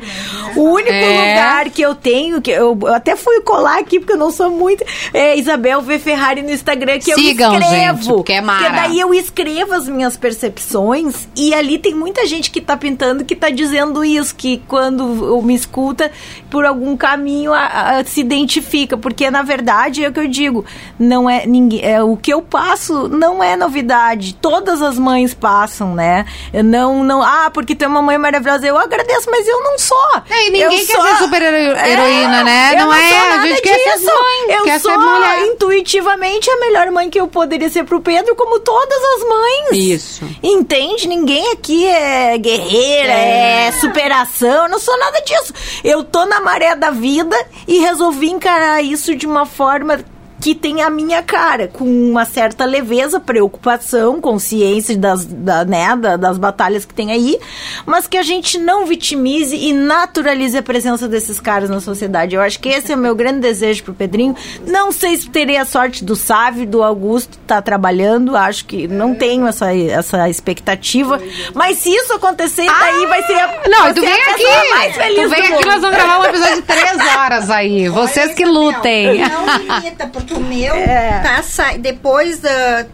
O único é. lugar que eu tenho, que eu, eu, até fui colar aqui porque eu não sou muito, é Isabel V Ferrari no Instagram que Sigam, eu escrevo. Gente, porque é mara. Porque daí eu escrevo as minhas percepções e ali tem muita gente que tá pintando que tá dizendo isso, que quando me escuta por algum caminho a, a, se identifica, porque na verdade é o que eu digo, não é ninguém, é o que eu passo não é novidade. Todas as mães passam, né? Eu não não, ah, porque tem uma mãe maravilhosa, eu agradeço, mas eu não sou. É, e ninguém eu quer sou, ser super heroína, é, né? Não, não é, a gente quer ser mãe, eu quer sou ser mulher. intuitivamente a melhor mãe que eu poderia ser pro Pedro, como todas as mães. Isso. Entende? Ninguém aqui é guerreira, é, é superação, eu não sou nada disso. Eu tô na maré da vida e resolvi encarar isso de uma forma que tem a minha cara, com uma certa leveza, preocupação, consciência das, da, né, da, das batalhas que tem aí, mas que a gente não vitimize e naturalize a presença desses caras na sociedade. Eu acho que esse é o meu grande desejo pro Pedrinho. Não sei se terei a sorte do Sávio, do Augusto estar tá trabalhando, acho que não tenho essa, essa expectativa, mas se isso acontecer, ah, daí vai ser a, não, vai tu ser vem a aqui, mais feliz tu vem aqui, nós vamos gravar um episódio de três horas aí. Vocês que lutem. Não limita, porque o meu é. tá depois da,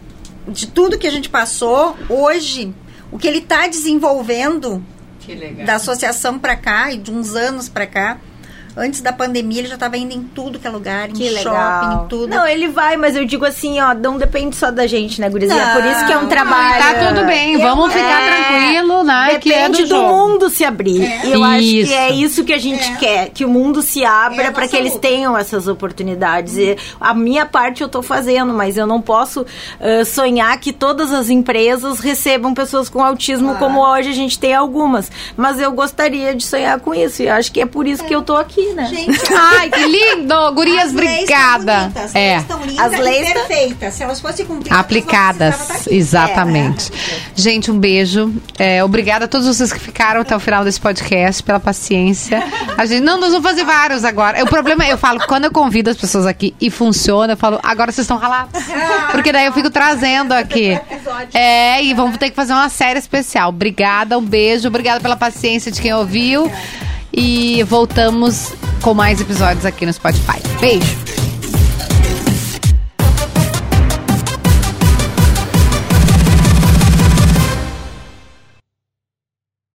de tudo que a gente passou, hoje, o que ele está desenvolvendo da associação para cá e de uns anos para cá, Antes da pandemia, ele já estava indo em tudo que é lugar, em que shopping, legal. em tudo. Não, ele vai, mas eu digo assim, ó, não depende só da gente, né, Gurizinha? Não, Por isso que é um trabalho. Tá tudo bem, vamos ficar é, tranquilo, né? Depende que é do, do mundo se abrir. É. E eu isso. acho que é isso que a gente é. quer, que o mundo se abra é para que eles tenham essas oportunidades. E a minha parte eu tô fazendo, mas eu não posso uh, sonhar que todas as empresas recebam pessoas com autismo, como hoje a gente tem algumas. Mas eu gostaria de sonhar com isso. E acho que é por isso que eu tô aqui né? Gente, Ai, que lindo! Gurias, as leis obrigada. As É. leis estão lindas As leis e perfeitas. Se elas fossem cumpridas, Aplicadas, precisava estar aqui. exatamente. Gente, um beijo. É, obrigada a todos vocês que ficaram até o final desse podcast, pela paciência. A gente, não, nós vamos fazer vários agora. O problema é, eu falo, quando eu convido as pessoas aqui e funciona, eu falo, agora vocês estão ralados. Porque daí eu fico trazendo aqui. É, e vamos ter que fazer uma série especial. Obrigada, um beijo, obrigada pela paciência de quem ouviu. E voltamos com mais episódios aqui no Spotify. Beijo!